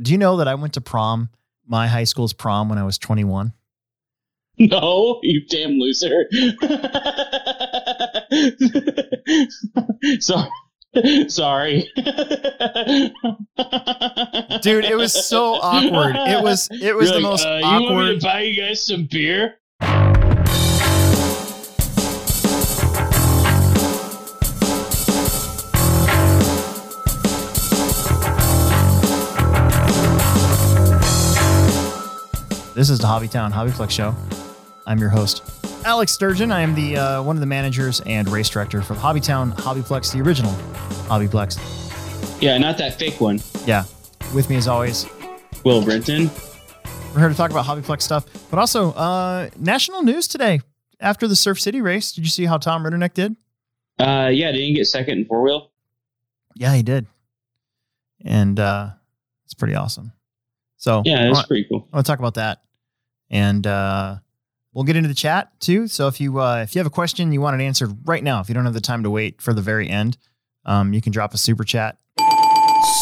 Do you know that I went to prom, my high school's prom, when I was 21? No, you damn loser. so, sorry. Dude, it was so awkward. It was it was You're the like, most uh, You want me awkward. to buy you guys some beer? This is the Hobbytown Hobbyplex Show. I'm your host, Alex Sturgeon. I am the uh, one of the managers and race director for the Hobbytown Hobbyplex, the original Hobbyplex. Yeah, not that fake one. Yeah, with me as always. Will Brinton. We're here to talk about Hobbyplex stuff, but also uh, national news today. After the Surf City race, did you see how Tom Ritterneck did? Uh, yeah, didn't you get second in four wheel? Yeah, he did, and uh, it's pretty awesome. So Yeah, I that's pretty cool. I want to talk about that, and uh, we'll get into the chat too. So if you uh, if you have a question you want it answered right now, if you don't have the time to wait for the very end, um, you can drop a super chat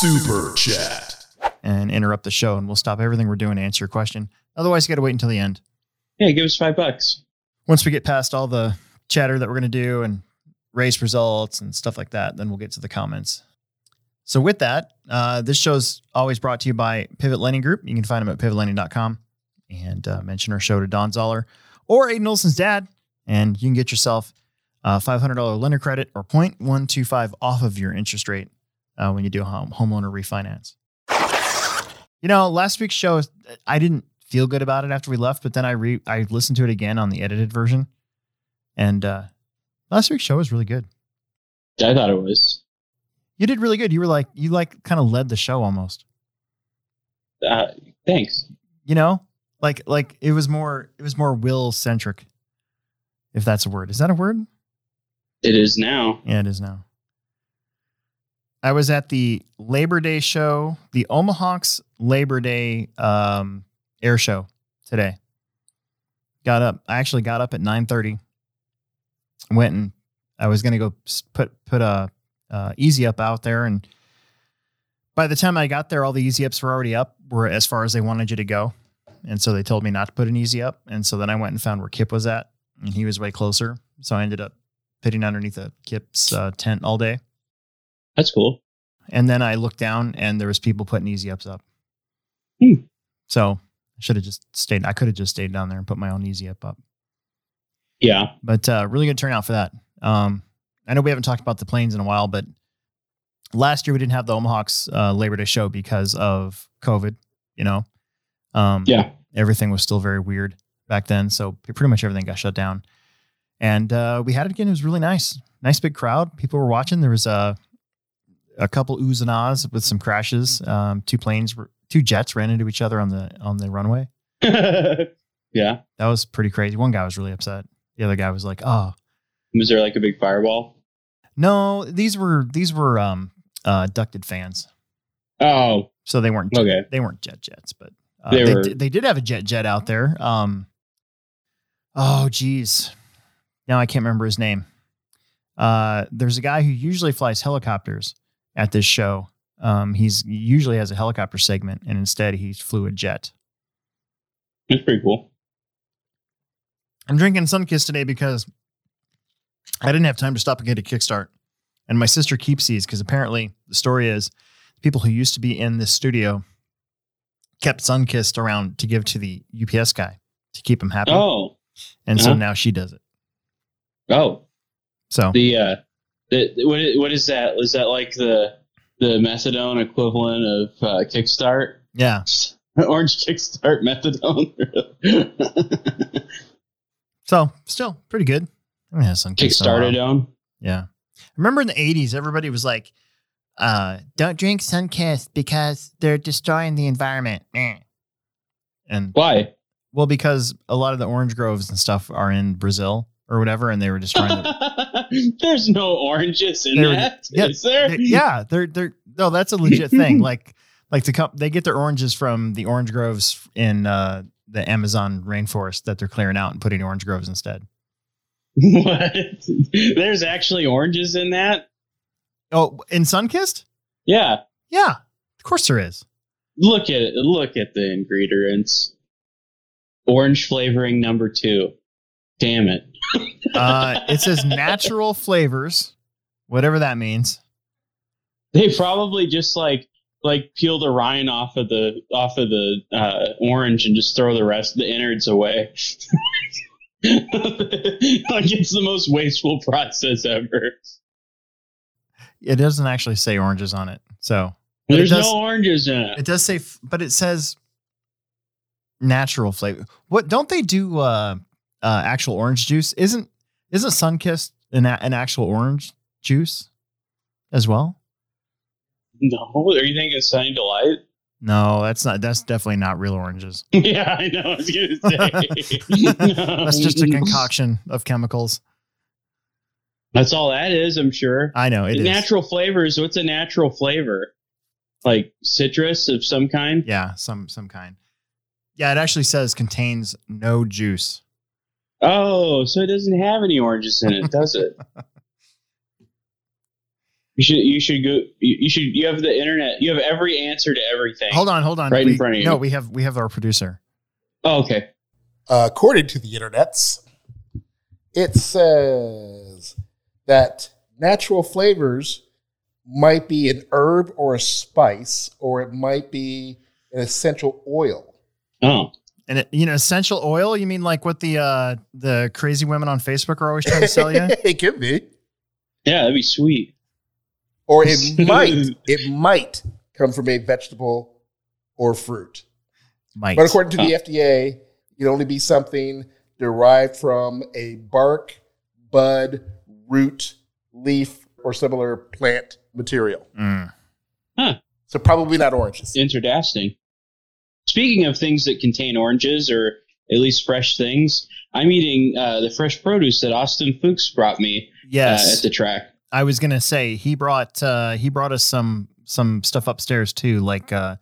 Super Chat. and interrupt the show, and we'll stop everything we're doing to answer your question. Otherwise, you got to wait until the end. Yeah, give us five bucks. Once we get past all the chatter that we're going to do and race results and stuff like that, then we'll get to the comments. So with that, uh, this show's always brought to you by Pivot Lending Group. You can find them at pivotlending.com and uh, mention our show to Don Zoller or Aiden Olson's dad, and you can get yourself a $500 lender credit or 0.125 off of your interest rate uh, when you do a home homeowner refinance. You know, last week's show, I didn't feel good about it after we left, but then I re I listened to it again on the edited version, and uh, last week's show was really good. I thought it was. You did really good. You were like you like kind of led the show almost. Uh, thanks. You know, like like it was more it was more Will centric, if that's a word. Is that a word? It is now. Yeah, it is now. I was at the Labor Day show, the Omahawks Labor Day um, air show today. Got up. I actually got up at nine thirty. Went and I was gonna go put put a uh, easy up out there, and by the time I got there, all the easy ups were already up. Were as far as they wanted you to go, and so they told me not to put an easy up. And so then I went and found where Kip was at, and he was way closer. So I ended up pitting underneath a Kip's uh, tent all day. That's cool. And then I looked down and there was people putting easy ups up. Hmm. So I should have just stayed. I could have just stayed down there and put my own easy up up. Yeah. But uh, really good turnout for that. Um, I know we haven't talked about the planes in a while, but last year we didn't have the Omahawks uh, Labor Day show because of COVID. You know, um, Yeah. everything was still very weird back then. So pretty much everything got shut down. And uh, we had it again. It was really nice. Nice big crowd. People were watching. There was a, a couple oohs and ahs with some crashes. Um, two planes, two jets ran into each other on the on the runway. yeah. That was pretty crazy. One guy was really upset. The other guy was like, "Oh Was there like a big firewall? no, these were these were um, uh, ducted fans, Oh, so they weren't okay. they weren't jet jets, but uh, They they, were- did, they did have a jet jet out there. Um, oh, geez, now I can't remember his name. Uh, there's a guy who usually flies helicopters at this show. Um, he's usually has a helicopter segment, and instead he flew a jet. That's pretty cool. I'm drinking Sunkiss today because I didn't have time to stop and get a kickstart. And my sister keeps these because apparently the story is people who used to be in this studio kept Sunkist around to give to the UPS guy to keep him happy. Oh, and so uh-huh. now she does it. oh, So the uh, the what what is that? Is that like the the methadone equivalent of uh, Kickstart? yeah, Orange Kickstart methadone. so still pretty good. I mean, Sunkist. in a while. Kickstarted on. Yeah. Remember in the 80s, everybody was like, uh, don't drink Sunkist because they're destroying the environment. And Why? Well, because a lot of the orange groves and stuff are in Brazil or whatever, and they were destroying the. There's no oranges in They were- that, is yeah, there? they- yeah, they're they're no, that's a legit thing. Like like to come, they get their oranges from the orange groves in uh, the Amazon rainforest that they're clearing out and putting orange groves instead. What? There's actually oranges in that? Oh, in Sunkist? Yeah. Yeah, of course there is. look at it. Look at the ingredients. Orange flavoring number two. Damn it. Uh, it says natural flavors, whatever that means. They probably just like like peel the rind off of the off of the uh, orange and just throw the rest the innards away. like it's the most wasteful process ever. It doesn't actually say oranges on it, so There's does- no oranges in it. it does say, but it says natural flavor. What don't they do? Uh, uh, actual orange juice isn't isn't Sunkist an an actual orange juice as well? No, are you thinking Sunny Delight? No, that's not. That's definitely not real oranges. yeah, I know. I was gonna say That's just a concoction of chemicals. That's all that is. I'm sure. I know it is. natural flavors. What's a natural flavor? Like citrus of some kind. Yeah, some some kind. Yeah, it actually says contains no juice. Oh, so it doesn't have any oranges in it, does it? You should. You should go. You you should. You have the internet. You have every answer to everything. Hold on, hold on. Right in front of you. No, we have we have our producer. Oh, okay. Uh, according to the internets, it says that natural flavors might be an herb or a spice, or it might be an essential oil. Oh, And it, you know, essential oil. You mean like what the uh the crazy women on Facebook are always trying to sell you? it could be, yeah, that'd be sweet. or it might it might come from a vegetable or fruit. Might. But according to the FDA, it can only be something derived from a bark, bud, root, leaf, or similar plant material. Mm. So probably not oranges. Interesting. Speaking of things that contain oranges or at least fresh things, I'm eating uh, the fresh produce that Austin Fuchs brought me uh, at the track. I was gonna say he brought uh he brought us some some stuff upstairs too, like uh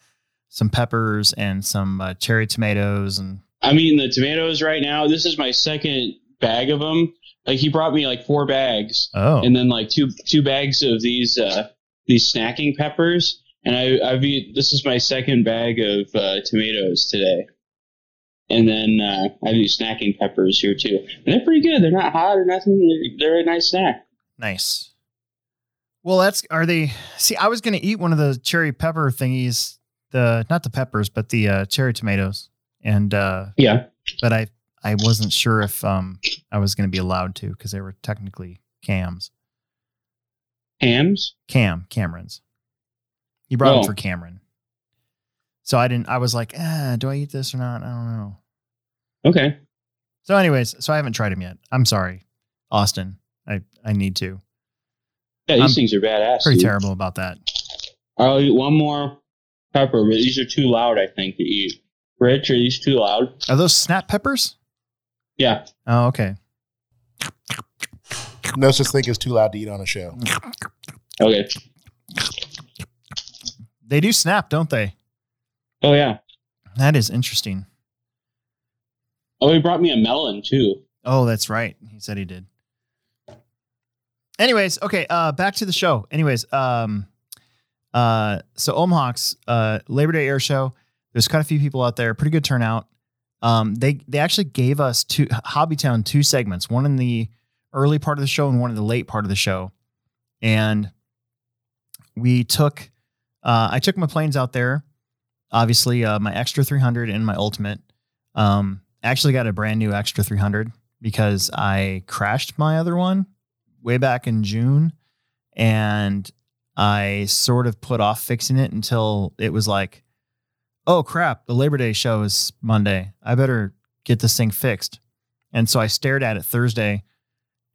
some peppers and some uh, cherry tomatoes and I'm eating the tomatoes right now. This is my second bag of them. Like he brought me like four bags, oh and then like two two bags of these uh, these snacking peppers. And I I've eat, this is my second bag of uh, tomatoes today. And then uh, I have these snacking peppers here too. And they're pretty good. They're not hot or nothing. They're, they're a nice snack. nice. Well, that's are they? See, I was gonna eat one of the cherry pepper thingies, the not the peppers, but the uh, cherry tomatoes, and uh Yeah. but I I wasn't sure if um I was gonna be allowed to because they were technically cams, Cams? Cam Camerons. He brought Oh. them for Cameron, so I didn't. I was like, eh, do I eat this or not? I don't know. Okay. So, anyways, so I haven't tried them yet. I'm sorry, Austin. I I need to. Yeah, these I'm things are badass. Pretty dude. terrible about that. I'll eat one more pepper, but these are too loud, I think, to eat. Rich, are these too loud? Are those snap peppers? Yeah. Oh, okay. No such thing as too loud to eat on a show. Okay. They do snap, don't they? Oh yeah. That is interesting. Oh, he brought me a melon too. Oh, that's right. He said he did. Anyways, okay, uh back to the show. Anyways, um uh so Omahawks uh Labor Day Air Show. There's quite a few people out there, pretty good turnout. Um they they actually gave us two Hobbytown two segments, one in the early part of the show and one in the late part of the show. And we took uh I took my planes out there. Obviously, uh my extra 300 and my ultimate. Um actually got a brand new extra 300 because I crashed my other one way back in June and I sort of put off fixing it until it was like, oh crap, the Labor Day show is Monday. I better get this thing fixed. And so I stared at it Thursday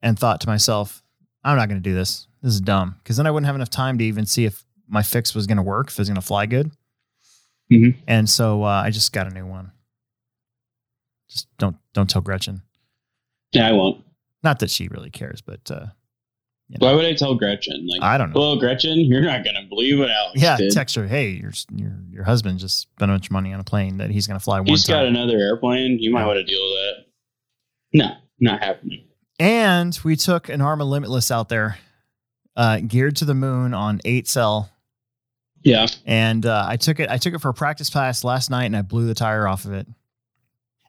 and thought to myself, I'm not going to do this. This is dumb. Because then I wouldn't have enough time to even see if my fix was going to work, if it was going to fly good. Mhm. And so uh, I just got a new one. Just don't don't tell Gretchen. Yeah, I won't. Not that she really cares, but uh, Why would I tell Gretchen? Like, I don't know. Well, Gretchen. You're not gonna believe what Alex yeah, did. text her. Hey, your your your husband just spent a bunch of money on a plane that he's going to fly one He's got time. another airplane. You might want to deal with that. No, not happening. and we took an ARRMA Limitless out there, uh, geared to the moon on eight cell Yeah. and uh, I took it. I took it for a practice pass last night, and I blew the tire off of it.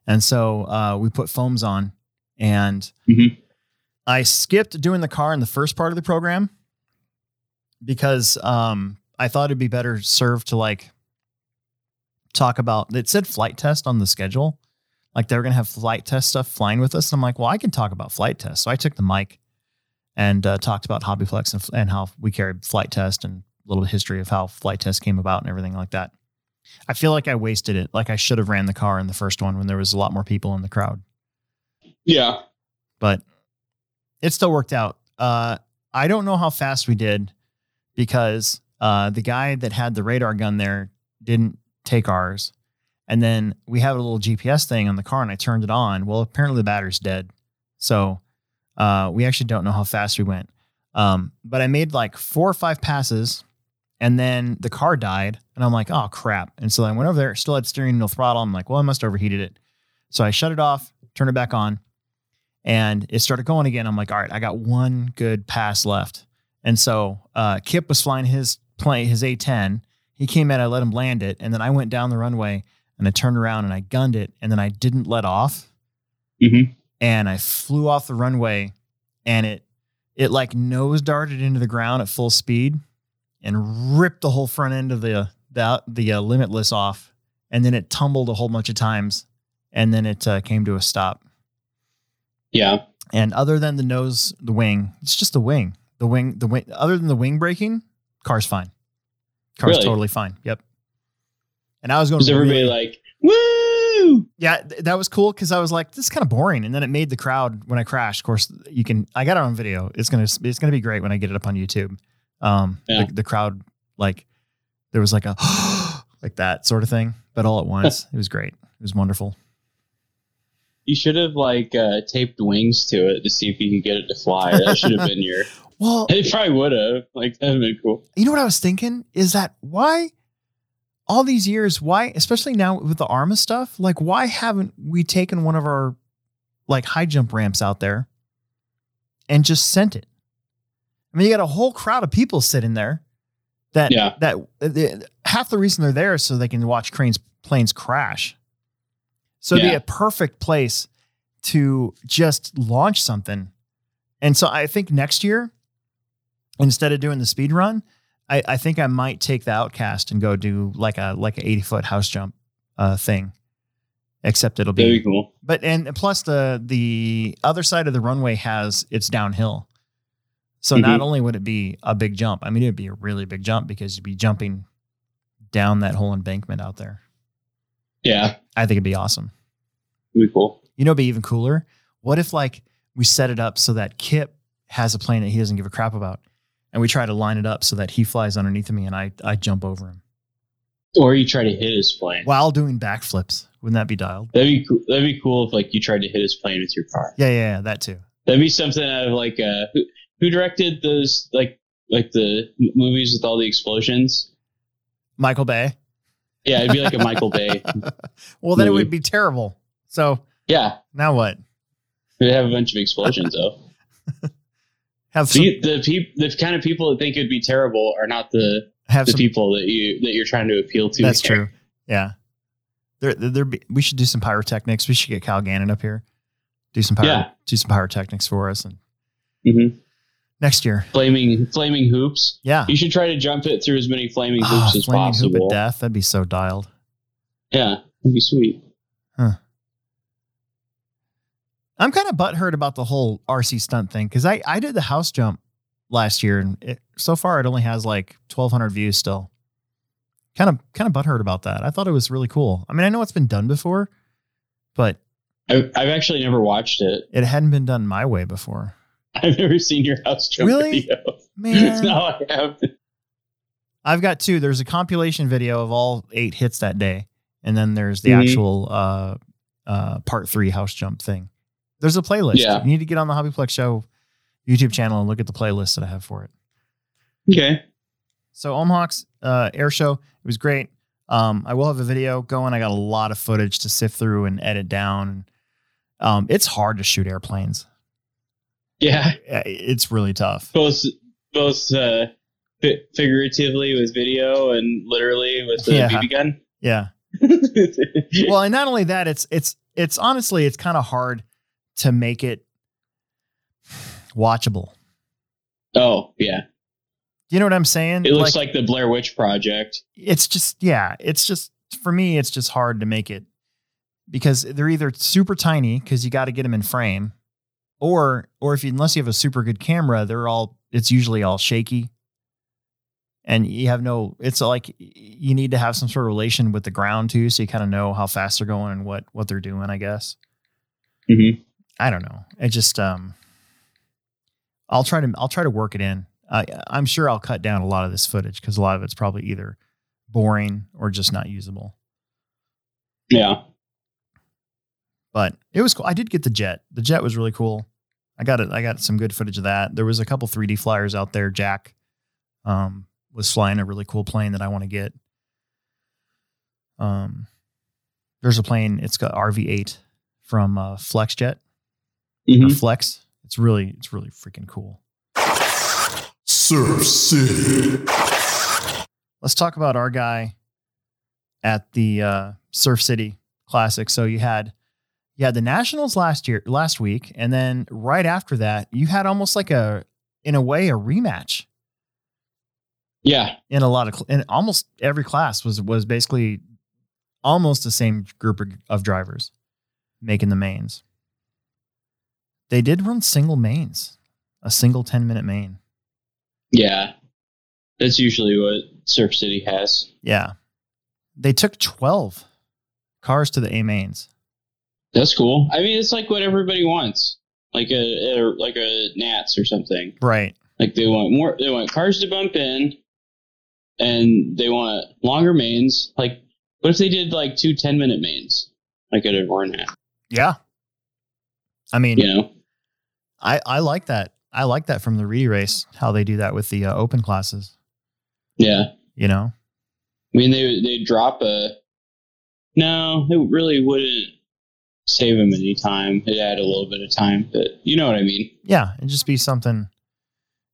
And so uh, we put foams on, and Mhm. I skipped doing the car in the first part of the program because um, I thought it'd be better served to like talk about. It said flight test on the schedule, like they were gonna have flight test stuff flying with us. And I'm like, well, I can talk about flight test. So I took the mic and uh, talked about Hobbyplex and, and how we carried flight test and a little history of how flight test came about and everything like that. I feel like I wasted it. Like I should have ran the car in the first one when there was a lot more people in the crowd, Yeah. but it still worked out. Uh, I don't know how fast we did because uh, the guy that had the radar gun there didn't take ours. And then we have a little GPS thing on the car and I turned it on. Well, apparently the battery's dead. So uh, we actually don't know how fast we went. Um, but I made like four or five passes and then the car died. And I'm like, oh crap. And so I went over there, still had steering wheel throttle. I'm like, well, I must have overheated it. So I shut it off, turned it back on, and it started going again. I'm like, all right, I got one good pass left. And so uh, Kip was flying his plane, his A10. He came in, I let him land it, and then I went down the runway and I turned around and I gunned it, and then I didn't let off, Mhm. and I flew off the runway, and it it like nose darted into the ground at full speed, and ripped the whole front end of the the the uh, limitless off, and then it tumbled a whole bunch of times, and then it uh, came to a stop. Yeah. And other than the nose, the wing, it's just the wing. The wing, the wing. Other than the wing breaking, car's fine. Car's Really? totally fine. Yep. And I was going. Was everybody really- like, woo? yeah, th- that was cool because I was like, this is kind of boring. And then it made the crowd when I crashed. Of course, you can. I got it on video. It's gonna. It's gonna be great when I get it up on YouTube. Um, Yeah. the, the crowd like there was like a like that sort of thing, but all at once. it was great. It was wonderful. You should have like uh, taped wings to it to see if you could get it to fly. That should have been your. Well, It probably would have. Like that'd have been cool. you know what I was thinking is that why all these years, why, especially now with the ARRMA stuff, like why haven't we taken one of our like high jump ramps out there and just sent it? I mean, you got a whole crowd of people sitting there that Yeah. that the, half the reason they're there is so they can watch cranes planes crash. So it'd be a perfect place to just launch something. And so I think next year, instead of doing the speed run, I, I think I might take the outcast and go do like a like a 80 foot house jump uh thing. Except it'll be be cool. but and plus the the other side of the runway has it's downhill. So not Mhm. only would it be a big jump, I mean it'd be a really big jump because you'd be jumping down that whole embankment out there. Yeah, I think it'd be awesome. it'd be cool. You know, it'd be even cooler. What if like we set it up so that Kip has a plane that he doesn't give a crap about, and we try to line it up so that he flies underneath of me and I I jump over him Or you try to hit his plane. while doing backflips. Wouldn't that be dialed? That'd be cool. That'd be cool if like you tried to hit his plane with your car. Yeah, yeah, yeah that too. That'd be something out of like uh, who, who directed those like like the movies with all the explosions. Michael Bay. Yeah, it'd be like a Michael Bay. well, then it would be terrible. So Yeah, now what? it'd have a bunch of explosions though. Have some, The the, peop, the kind of people that think it'd be terrible are not the have the some. people that you that you're trying to appeal to. That's here. true. Yeah. There, there, be, we should do some pyrotechnics. We should get Cal Gannon up here. Do some pyro, Yeah. do some pyrotechnics for us and Mhm. Next year. Flaming flaming hoops. Yeah. You should try to jump it through as many flaming Ah, hoops as flaming hoop possible. of death. That'd be so dialed. Yeah, that'd be sweet. I'm kind of butthurt about the whole RC stunt thing because I, I did the house jump last year and it, so far it only has like 1,200 views still. Kind of kind of butthurt about that. I thought it was really cool. I mean, I know it's been done before, but I've, I've actually never watched it. it hadn't been done my way before. I've never seen your house jump Really? video. Man, no, I haven't. I've got two. There's a compilation video of all eight hits that day, and then there's the Mhm. actual uh, uh, part three house jump thing. There's a playlist. Yeah. You need to get on the Hobbyplex Show YouTube channel and look at the playlist that I have for it. Okay. So Omahawks uh, air show, it was great. Um, I will have a video going. I got a lot of footage to sift through and edit down. Um, it's hard to shoot airplanes. Yeah. It's really tough. Both both uh, fi- figuratively with video and literally with the Yeah. BB gun. Yeah. Well, and not only that, it's it's it's honestly it's kind of hard to make it watchable. oh yeah, You know what I'm saying? it looks like, the Blair Witch Project. it's just yeah, it's just for me it's just hard to make it because they're either super tiny because you got to get them in frame, or or if you unless you have a super good camera, they're all it's usually all shaky. And you have no, it's like you need to have some sort of relation with the ground too, so you kind of know how fast they're going and what what they're doing. I guess. Mhm. I don't know. It just um, I'll try to I'll try to work it in. I I'm sure I'll cut down a lot of this footage because a lot of it's probably either boring or just not usable. Yeah. But it was cool. I did get the jet. The jet was really cool. I got it. I got some good footage of that. There was a couple 3D flyers out there. Jack um, was flying a really cool plane that I want to get. Um, there's a plane. It's got RV8 from uh, FlexJet or Mhm. Flex. It's really it's really freaking cool. Surf City. let's talk about our guy at the uh, Surf City Classic. So you had had the Nationals last year, last week, and then right after that, you had almost like a, in a way, a rematch Yeah. in a lot of, in almost every class was was basically almost the same group of- of drivers making the mains. They did run single mains, a single ten minute main. Yeah. That's usually what Surf City has. Yeah, they took twelve cars to the A mains. That's cool. I mean, it's like what everybody wants, like a, a like a Nats or something. Right. Like they want more. They want cars to bump in, and they want longer mains. Like, what if they did like two 10 minute mains, like at a Vornat? Yeah. I mean, You know? I, I like that. I like that from the Reedy race, how they do that with the uh, open classes, Yeah. you know? I mean, they they drop a. No, it really wouldn't save him any time. It add a little bit of time, but you know what I mean. Yeah. And just be something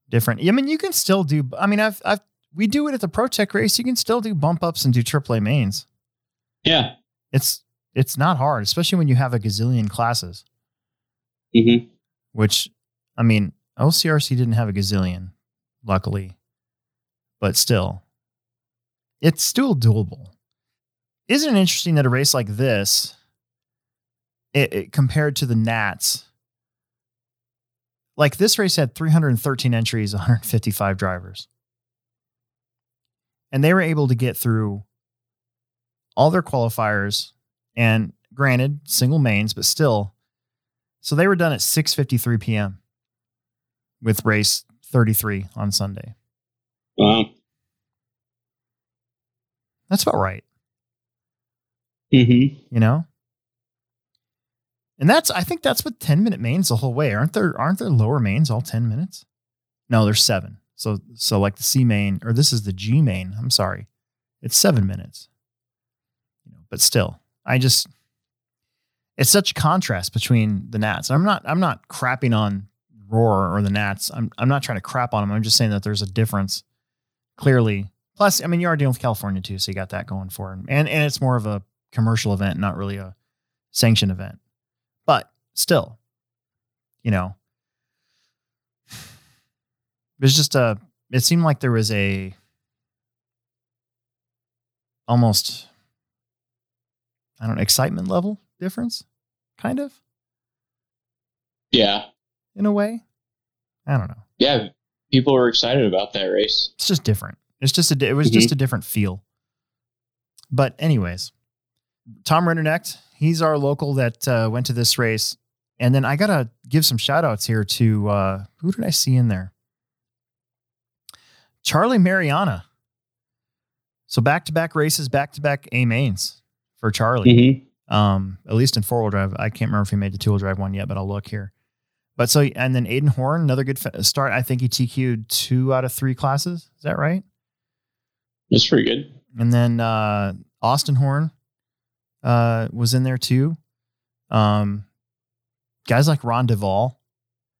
different. I mean, you can still do, I mean, I've, I've, we do it at the Pro Tech race. You can still do bump ups and do AAA mains. Yeah. It's, it's not hard, especially when you have a gazillion classes, hmm which, I mean, OCRC didn't have a gazillion, luckily, but still, it's still doable. Isn't it interesting that a race like this, it, it- compared to the Nats, like this race had 313 entries, 155 drivers. And they were able to get through all their qualifiers and granted single mains, but still. So they were done at 6:53 p.m. with race 33 on Sunday. Wow. That's about right. hmm you know and that's i think that's what 10 minute mains the whole way. Aren't there aren't there lower mains all 10 minutes? No there's seven. So so like the c main or this is the g main. I'm sorry. It's seven minutes. You know but still i just it's such a contrast between the nats. I'm not i'm not crapping on roar or the nats. I'm, I'm not trying to crap on them i'm just saying that there's a difference clearly. Plus i mean you are dealing with california too so you got that going for and and it's more of a commercial event, not really a sanctioned event. Still, you know, it was just a, it seemed like there was a almost, I don't know, excitement level difference, kind of, Yeah. in a way. I don't know. Yeah. People were excited about that race. It's just different. It's just a, it was just a different feel. But anyways, Tom Rennernecht, he's our local that uh, went to this race. And then I got to give some shout outs here to, uh, who did I see in there? Charlie Mariana. So back to back races, back to back A mains for Charlie. hmm Um, at least in four wheel drive. I can't remember if he made the two wheel drive one yet, but I'll look here. But so, and then Aiden Horn, another good start. I think he TQ'd two out of three classes. Is that right? That's pretty good. And then uh, Austin Horn uh, was in there too. Um, guys like Ron Duvall,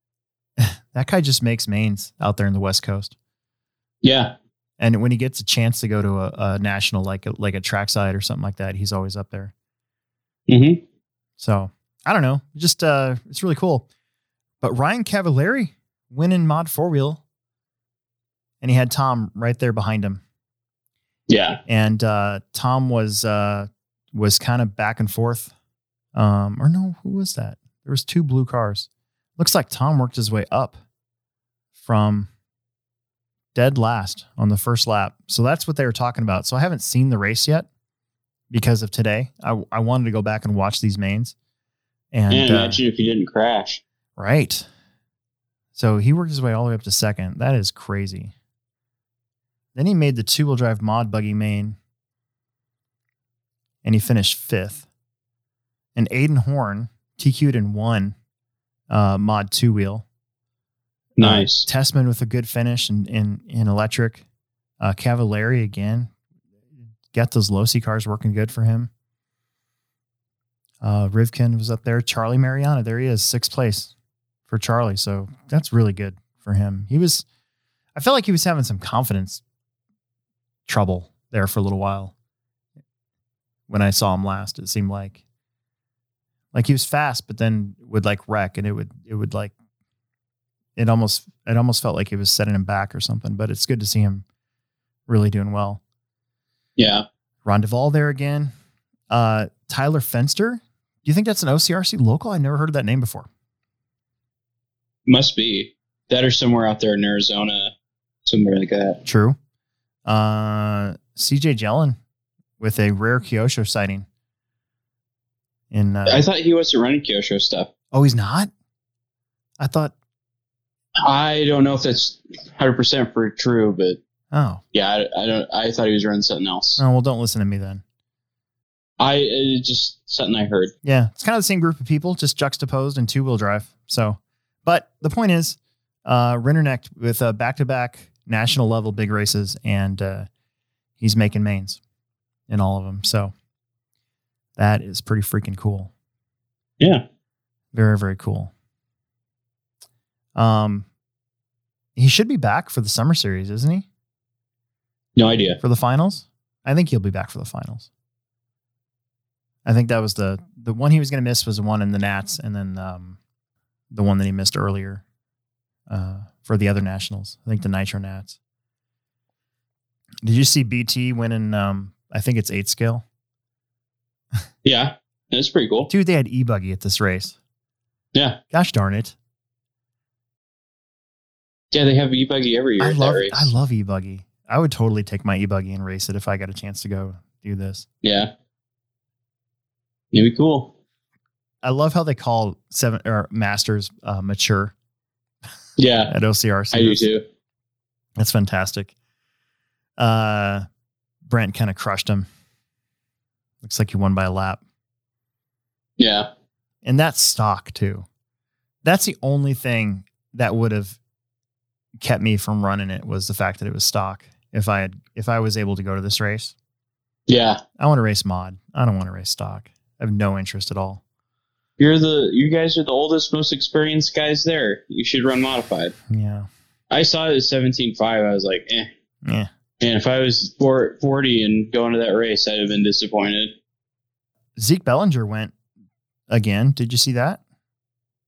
that guy just makes mains out there in the West Coast. Yeah. And when he gets a chance to go to a, a national like a, like a trackside or something like that, he's always up there. Mm-hmm. So I don't know, just uh, it's really cool. But Ryan Cavalieri winning mod four wheel, and he had Tom right there behind him. Yeah. and uh, Tom was uh, was kind of back and forth. Um, or no, who was that? There was two blue cars. Looks like Tom worked his way up from dead last on the first lap. So that's what they were talking about. So I haven't seen the race yet because of today. I I wanted to go back and watch these mains. And Man, uh, imagine if he didn't crash. Right. So he worked his way all the way up to second. That is crazy. Then he made the two wheel drive mod buggy main and he finished fifth. And Aiden Horn TQ'd in one uh, mod two wheel. Nice. Uh, Testman with a good finish in, in, in electric. Uh, Cavalieri again. Get those Losi cars working good for him. Uh, Rivkin was up there. Charlie Mariana, there he is, sixth place for Charlie. So that's really good for him. He was, I felt like he was having some confidence trouble there for a little while. When I saw him last, it seemed like, like he was fast, but then would like wreck, and it would, it would like, it almost, it almost felt like it was setting him back or something. But it's good to see him really doing well. yeah. Ron Duvall there again. Uh, Tyler Fenster. Do you think that's an OCRC local? I never heard of that name before. Must be. That or somewhere out there in Arizona, somewhere like that. True. Uh, CJ Jellin with a rare Kyosho sighting. In uh, I thought he wasn't running Kyosho stuff. oh, he's not. I thought. I don't know if that's 100% for true, but Oh, yeah, I, I don't. I thought he was running something else. oh well, don't listen to me then. I it's just something I heard. Yeah, it's kind of the same group of people, just juxtaposed in two wheel drive. So, but the point is, uh, Rinderneck with back to back national level big races, and uh, he's making mains in all of them. So that is pretty freaking cool. Yeah. Very very cool. Um, he should be back for the summer series, isn't he? No idea. For the finals, I think he'll be back for the finals. I think that was the the one he was going to miss was the one in the Nats, and then um, the one that he missed earlier uh, for the other nationals. I think the Nitro Nats. Did you see BT winning? Um, I think it's eight scale. Yeah. That's pretty cool. Dude, they had e buggy at this race. Yeah. Gosh darn it! Yeah, they have e-buggy every year I love. I love e buggy. I would totally take my e buggy and race it if I got a chance to go do this. yeah. It'd be cool. I love how they call seven or masters uh, mature Yeah. at OCRC. I do too. That's fantastic. Uh, Brent kind of crushed him. Looks like you won by a lap, Yeah. and that's stock too. That's the only thing that would have kept me from running it was the fact that it was stock. If I had, if I was able to go to this race, Yeah. I want to race mod. I don't want to race stock. I have no interest at all. You're the you guys are the oldest, most experienced guys there. You should run modified. Yeah, I saw it at seventeen five. I was like, eh. yeah. And if I was 40 and going to that race, I'd have been disappointed. Zeke Bellinger went again. Did you see that?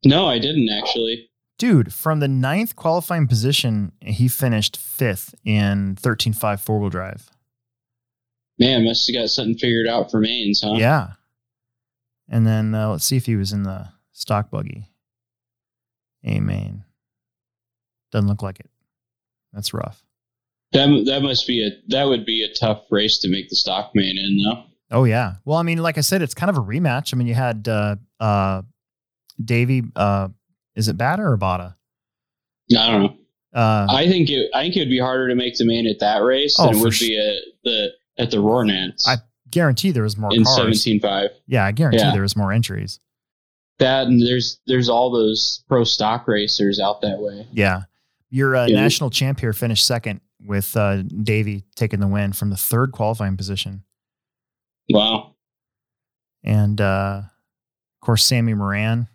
No, I didn't actually. Dude, from the ninth qualifying position, he finished fifth in 13.5 four wheel drive. Man, must have got something figured out for mains, huh? Yeah. And then uh, let's see if he was in the stock buggy. A main. Doesn't look like it. That's rough. That that must be a that would be a tough race to make the stock main in though. Oh yeah. Well, I mean, like I said, it's kind of a rematch. I mean, you had uh uh Davey uh is it Batter or Bada? I don't know. Uh I think it I think it would be harder to make the main at that race Oh, than it would su- be at the at the Roarnats I guarantee there was more in seventeen five. Yeah, I guarantee Yeah. there was more entries. That and there's there's all those pro stock racers out that way. Yeah. Your uh, Yeah. national champ here finished second with uh, Davey taking the win from the third qualifying position. Wow. And uh, of course, Sammy Moran,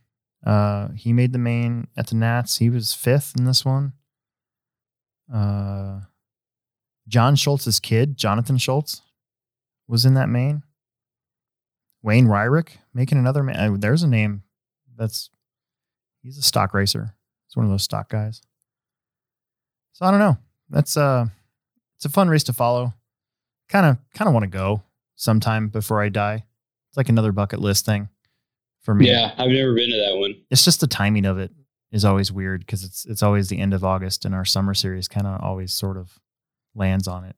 uh, he made the main at the Nats. He was fifth in this one. Uh, John Schultz's kid, Jonathan Schultz, was in that main. Wayne Ryrick making another man. uh, There's a name that's he's a stock racer. He's one of those stock guys. So I don't know. That's uh it's a fun race to follow. Kind of kind of want to go sometime before I die. It's like another bucket list thing for me. Yeah, I've never been to that one. It's just the timing of it is always weird because it's it's always the end of August and our summer series kind of always sort of lands on it.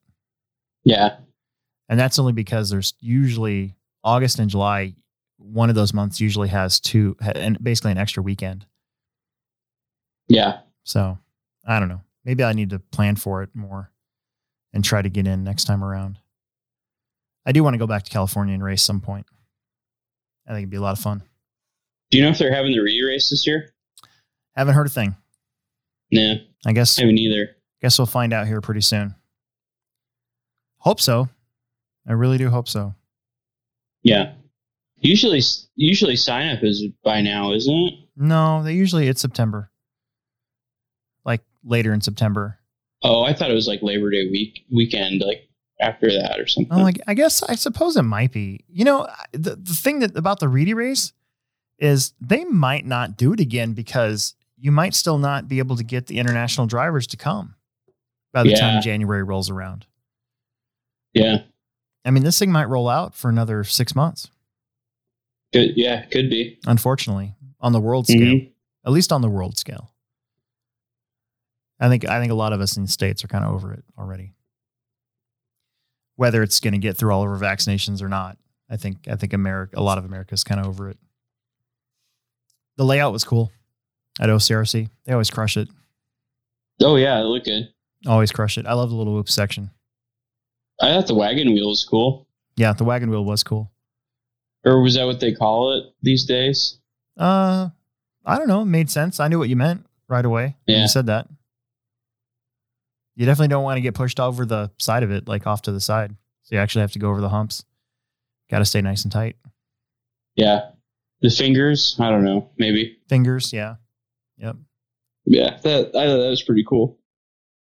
Yeah, And that's only because there's usually August and July, one of those months usually has two and basically an extra weekend. yeah, So I don't know. Maybe I need to plan for it more and try to get in next time around. I do want to go back to California and race some point. I think it'd be a lot of fun. Do you know if they're having the Reedy race this year? Haven't heard a thing. Nah, I guess I haven't either. guess we'll find out here pretty soon. Hope so. I really do hope so. Yeah. Usually, usually sign up is by now, isn't it? No, they usually it's September. Later in September. Oh, I thought it was like Labor Day week weekend, like after that or something. Oh, like I guess I suppose it might be. You know, the the thing that about the Reedy race is they might not do it again because you might still not be able to get the international drivers to come by the Yeah. time January rolls around. yeah, I mean, this thing might roll out for another six months, good. Yeah, could be. unfortunately, on the world scale. Mhm. At least on the world scale. I think I think a lot of us in the states are kind of over it already. Whether it's going to get through all of our vaccinations or not, I think I think America, a lot of America is kind of over it. The layout was cool at OCRC. They always crush it. Oh yeah, it looked good. Always crush it. I love the little whoop section. I thought the wagon wheel was cool. Yeah, the wagon wheel was cool. Or was that what they call it these days? Uh, I don't know. It made sense. I knew what you meant right away when Yeah. you said that. You definitely don't want to get pushed over the side of it, like off to the side. So you actually have to go over the humps. Got to stay nice and tight. Yeah. The fingers, I don't know, maybe. Fingers, yeah. Yep. Yeah, that I thought that was pretty cool.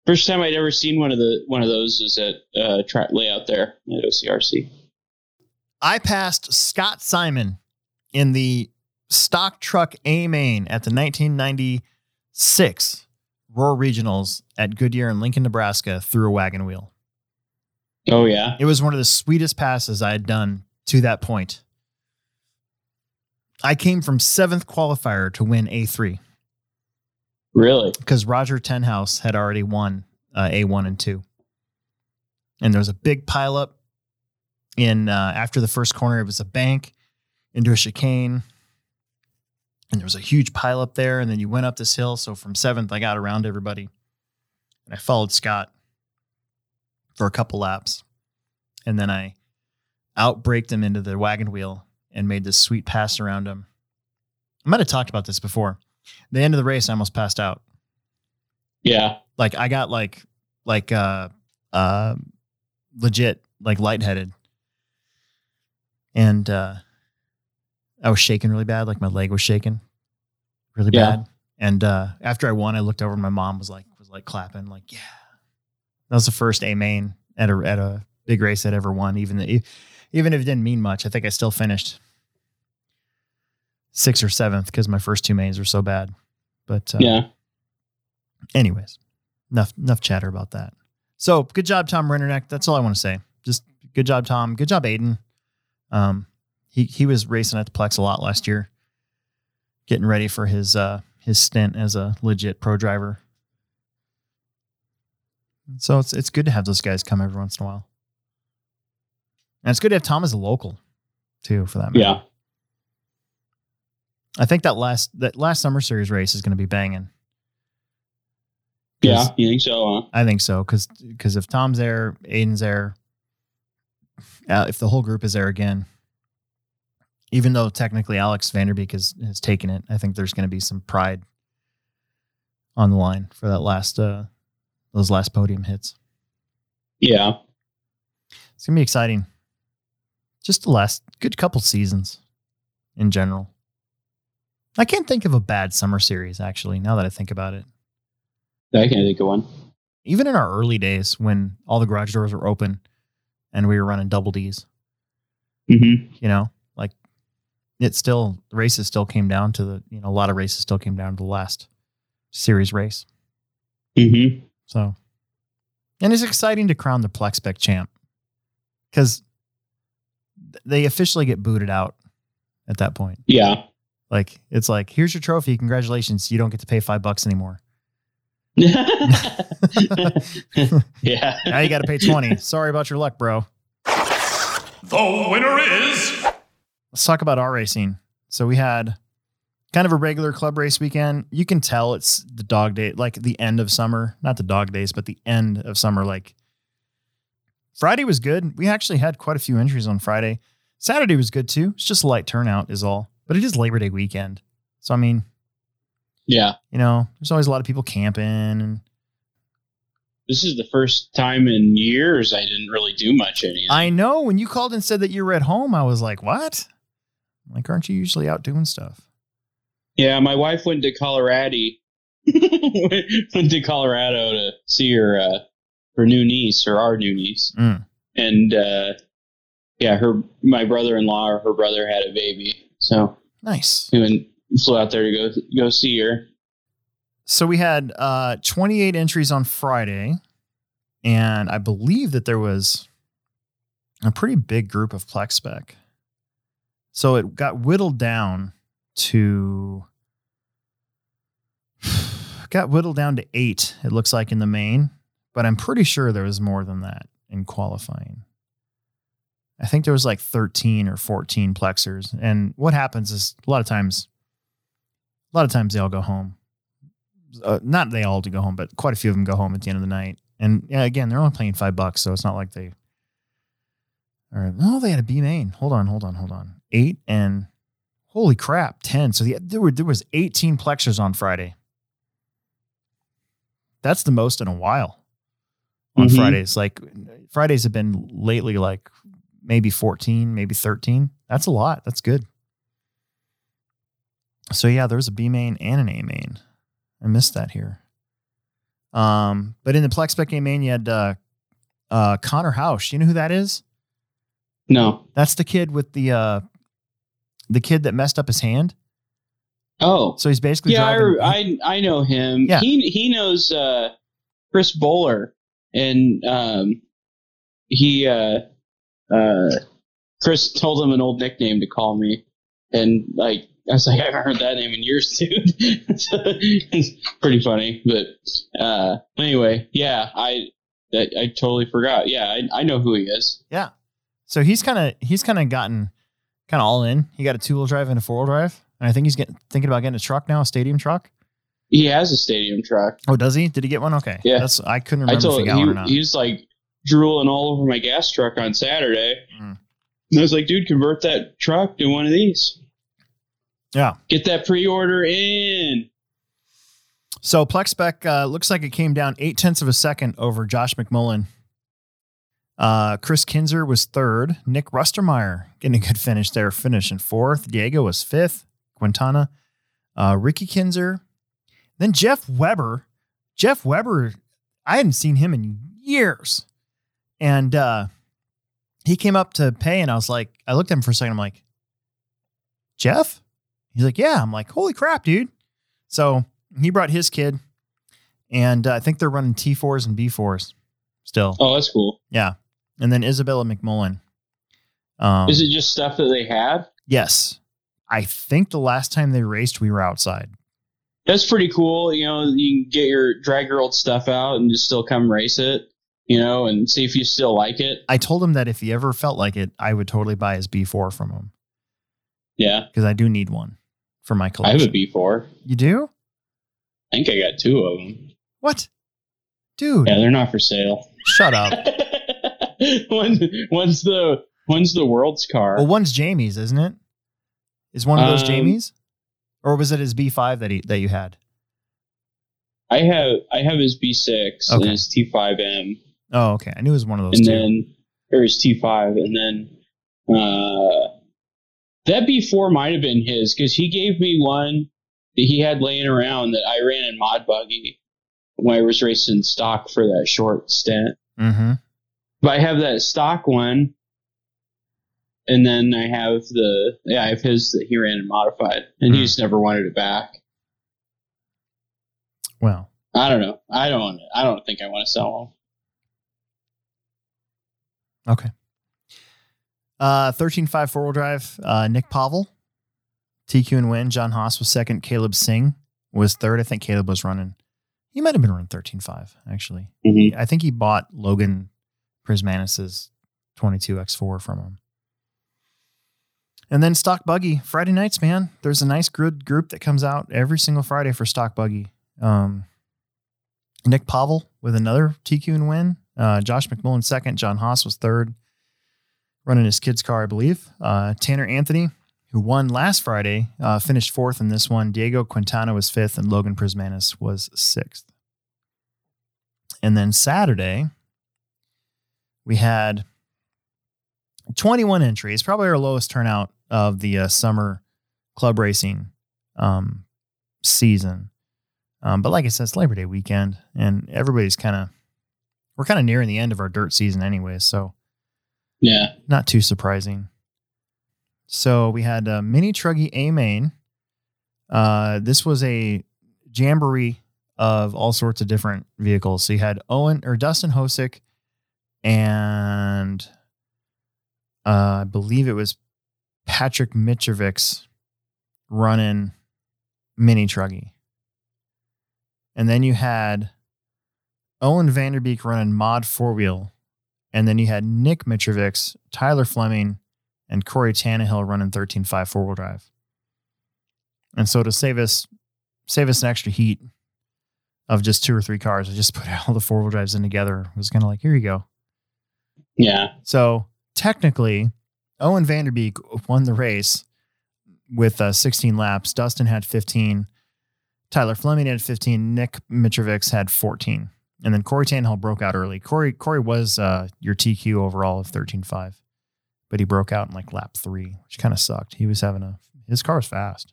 First time I'd ever seen one of the one of those was at uh track layout there at OCRC. I passed Scott Simon in the stock truck A main at the 1996 Roar Regionals at Goodyear in Lincoln, Nebraska through a wagon wheel. Oh yeah. It was one of the sweetest passes I had done to that point. I came from seventh qualifier to win A3 Really? because Roger Tenhouse had already won uh, A1 and 2. And there was a big pileup in uh, after the first corner. It was a bank into a chicane. And there was a huge pile up there. And then you went up this hill. So from seventh, I got around everybody. And I followed Scott for a couple laps. And then I outbraked him into the wagon wheel and made this sweet pass around him. I might have talked about this before. The end of the race, I almost passed out. Yeah. Like I got like like uh uh legit like lightheaded. And uh I was shaking really bad, like my leg was shaking really Yeah. bad. And uh after I won, I looked over and my mom was like was like clapping, like, yeah. That was the first A main at a at a big race I'd ever won, even the, even if it didn't mean much. I think I still finished sixth or seventh because my first two mains were so bad. But uh, Yeah. anyways, enough enough chatter about that. So good job, Tom Rennerneck. That's all I want to say. Just good job, Tom. Good job, Aiden. Um, he he was racing at the Plex a lot last year, getting ready for his uh his stint as a legit pro driver. So it's it's good to have those guys come every once in a while. And it's good to have Tom as a local, too, for that matter. Yeah. I think that last that last summer series race is going to be banging. Yeah. You think so, huh? I think so because if Tom's there, Aiden's there, uh, if the whole group is there again, even though technically Alex Vanderbeek has has taken it, I think there's going to be some pride on the line for that last uh those last podium hits. Yeah. It's gonna be exciting. Just the last good couple seasons in general. I can't think of a bad summer series actually. Now that I think about it, I can't think of one. even in our early days when all the garage doors were open and we were running double D's, Mm-hmm. you know, it still the races still came down to the you know a lot of races still came down to the last series race. Mm-hmm. So, and it's exciting to crown the Plexpec champ because they officially get booted out at that point. Yeah. Like it's like here's your trophy, congratulations, you don't get to pay five bucks anymore. yeah. Now you got to pay twenty. Sorry about your luck, bro. The winner is Let's talk about our racing. So we had kind of a regular club race weekend. You can tell it's the dog day, like the end of summer, not the dog days, but the end of summer. Like Friday was good. We actually had quite a few entries on Friday. Saturday was good too. It's just a light turnout, is all. But it is Labor Day weekend. So, I mean, yeah. you know, there's always a lot of people camping and This is the first time in years I didn't really do much anything. I know when you called and said that you were at home, I was like, what? Like, aren't you usually out doing stuff? Yeah, my wife went to Colorado. went to Colorado to see her uh, her new niece or our new niece, Mm. and uh, yeah, her my brother in law or her brother had a baby, so Nice. went flew out there to go go see her. So we had uh, 28 entries on Friday, and I believe that there was a pretty big group of Plex Spec. So it got whittled down to got whittled down to eight. It looks like in the main, but I'm pretty sure there was more than that in qualifying. I think there was like 13 or 14 plexers, and what happens is a lot of times, a lot of times they all go home uh, not they all to go home, but quite a few of them go home at the end of the night. And yeah, again, they're only playing five bucks, so it's not like they. No, they had a B main. Hold on, hold on, hold on. Eight and holy crap, ten. So the, there were there was eighteen plexers on Friday. That's the most in a while. On Mhm. Fridays, like Fridays have been lately, like maybe fourteen, maybe thirteen. That's a lot. That's good. So yeah, there was a B main and an A main. I missed that here. Um, but in the Plex Spec A main, you had uh, uh, Connor House. You know who that is? No, That's the kid with the uh, the kid that messed up his hand. oh So he's basically yeah. I, I I know him. Yeah. He he knows uh, Chris Bowler, and um, he uh, uh, Chris told him an old nickname to call me, and like I was like, I haven't heard that name in years, dude. It's pretty funny, but uh, anyway, yeah, I, I I totally forgot. Yeah, I, I know who he is. yeah. So he's kind of he's kind of gotten kind of all in. He got a two wheel drive and a four wheel drive, and I think he's getting thinking about getting a truck now, a stadium truck. He has a stadium truck. Oh, does he? Did he get one? Okay. Yeah. That's I couldn't I remember if told he got one or he, not. he's like drooling all over my gas truck on Saturday. Mm. And I was like, dude, convert that truck to one of these. Yeah. Get that pre-order in. So Plexpec uh, looks like it came down eight tenths of a second over Josh McMullen. Uh, Chris Kinzer was third. Nick Rustermeyer getting a good finish there, finishing fourth. Diego was fifth. Quintana, uh, Ricky Kinzer, then Jeff Weber. Jeff Weber, I hadn't seen him in years, and uh, he came up to pay, and I was like, I looked at him for a second. I'm like, Jeff? He's like, yeah. I'm like, holy crap, dude. So he brought his kid, and uh, I think they're running T4s and B4s still. Oh, that's cool. Yeah. And then Isabella McMullen. Um, Is it just stuff that they have? Yes. I think the last time they raced, we were outside. That's pretty cool. You know, you can get your drag your old stuff out and just still come race it. You know, and see if you still like it. I told him that if he ever felt like it, I would totally buy his B4 from him Yeah, because I do need one for my collection. I have a B4. You do? I think I got two of them. What? Dude, Yeah, they're not for sale. shut up. one, one's the one's the world's car. Well, one's Jamie's, isn't it? Is one of those Um, Jamie's? Or was it his B5 that he that you had? I have I have his B6 Okay. and his T5M, Oh, okay. I knew it was one of those and two. then or his T5, and then uh, that B4 might have been his because he gave me one that he had laying around that I ran in Mod Buggy when I was racing stock for that short stint. Mm-hmm. But I have that stock one, and then I have the yeah, I have his that he ran and modified, and Hmm. he just never wanted it back. Well, I don't know. I don't. want I don't think I want to sell them. okay. Uh, 13.5 four wheel drive. Uh, Nick Pavel, TQ and win. John Haas was second. Caleb Singh was third. I think Caleb was running. He might have been running 13.5 actually. them. Mhm. I think he bought Logan Prismanis's 22X4 from him. And then Stock Buggy Friday nights, man. There's a nice good group that comes out every single Friday for Stock Buggy. Um, Nick Pavel with another TQ and win. Uh, Josh McMullen second. John Haas was third, running his kid's car, I believe. Uh, Tanner Anthony, who won last Friday, uh, finished fourth in this one. Diego Quintana was fifth, and Logan Prismanis was sixth. And then Saturday, we had 21 entries, probably our lowest turnout of the uh, summer club racing um, season. Um, but like I said, it's Labor Day weekend, and everybody's kind of we're kind of nearing the end of our dirt season, anyway. So Yeah. not too surprising. So we had a mini truggy A main. Uh, this was a jamboree of all sorts of different vehicles. So you had Owen or Dustin Hosick, and uh, I believe it was Patrick Mitrovics running mini truggy. And then you had Owen Vanderbeek running mod four wheel. And then you had Nick Mitrovics, Tyler Fleming, and Corey Tannehill running 13.5 four wheel drive. And so to save us save us an extra heat of just two or three cars, I just put all the four wheel drives in together. It was kind of like, here you go. Yeah. So technically, Owen Vanderbeek won the race with uh, 16 laps. Dustin had 15. Tyler Fleming had 15. Nick Mitrovics had 14. And then Corey Tannehill broke out early. Corey Corey was uh, your TQ overall of 13.5, but he broke out in like lap three, which kind of sucked. He was having a his car was fast.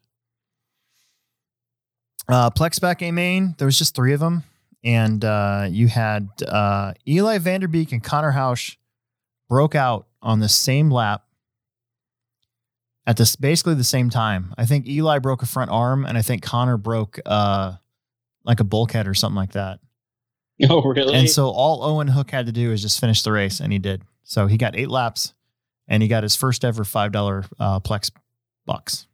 Uh, Plex Spec A main, there was just three of them, and uh, you had uh, Eli Vanderbeek and Connor Hausch broke out on the same lap at this basically the same time. I think Eli broke a front arm, and I think Connor broke uh, like a bulkhead or something like that. Oh, really? And so all Owen Hook had to do is just finish the race, and he did. So he got eight laps, and he got his first ever five dollar uh, Plex bucks.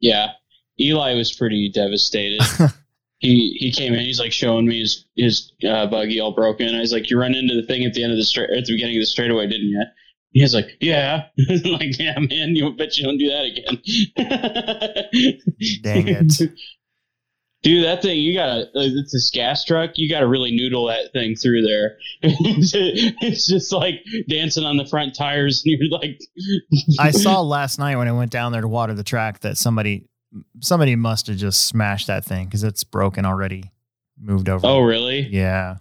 yeah. Eli was pretty devastated. he he came in. He's like showing me his his uh, buggy all broken. I was like, "You run into the thing at the end of the straight at the beginning of the straightaway, didn't you?" He was like, "Yeah." like, yeah, man. You bet you don't do that again. Dang it. Dude, that thing you gotta. It's this gas truck. You gotta really noodle that thing through there. it's just like dancing on the front tires, and you're like, I saw last night when I went down there to water the track that somebody somebody must have just smashed that thing because it's broken already. Moved over. "Oh, really?" yeah.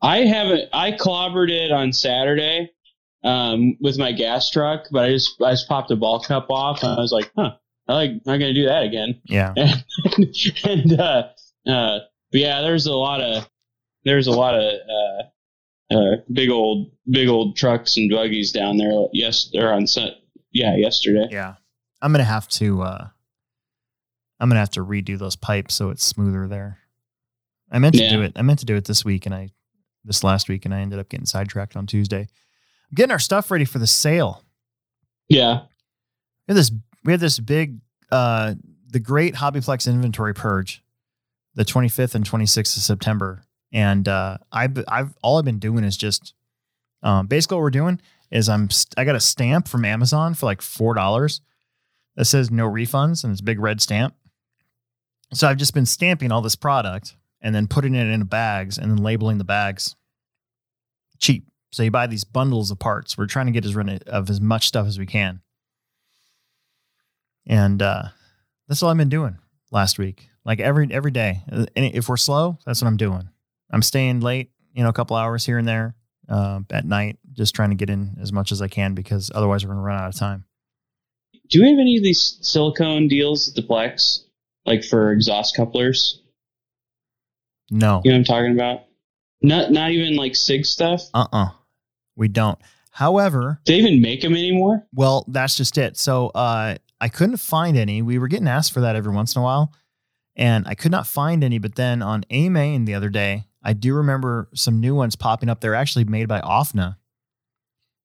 I haven't. I clobbered it on Saturday um, with my gas truck, but I just I just popped a ball cup off, and I was like, "Huh, I like not gonna do that again." Yeah. and uh, uh, but yeah, there's a lot of there's a lot of uh, uh, big old big old trucks and buggies down there. Yes, they're on set. Yeah, yesterday. Yeah. I'm gonna have to uh I'm gonna have to redo those pipes so it's smoother there. I meant to Yeah. do it. I meant to do it this week and I this last week and I ended up getting sidetracked on Tuesday. I'm getting our stuff ready for the sale. Yeah. We have this we have this big uh the great Hobbyplex inventory purge the 25th and 26th of September. And uh I've I've all I've been doing is just um basically what we're doing is I'm st- I got a stamp from Amazon for like four dollars that says no refunds and it's a big red stamp. So I've just been stamping all this product and then putting it in bags and then labeling the bags cheap. So you buy these bundles of parts. We're trying to get as rid of as much stuff as we can. And uh, that's all I've been doing last week. Like every every day. And if we're slow, that's what I'm doing. I'm staying late, you know, a couple hours here and there uh, at night, just trying to get in as much as I can because otherwise we're going to run out of time. Do we have any of these silicone deals at the Plex, like for exhaust couplers? No. You know what I'm talking about? Not not even like Sig stuff. Uh uh We don't. However, Do they even make them anymore? well, that's just it. So uh, I couldn't find any. We were getting asked for that every once in a while, and I could not find any. But then on AMain the other day, I do remember some new ones popping up. They're actually made by OFNA.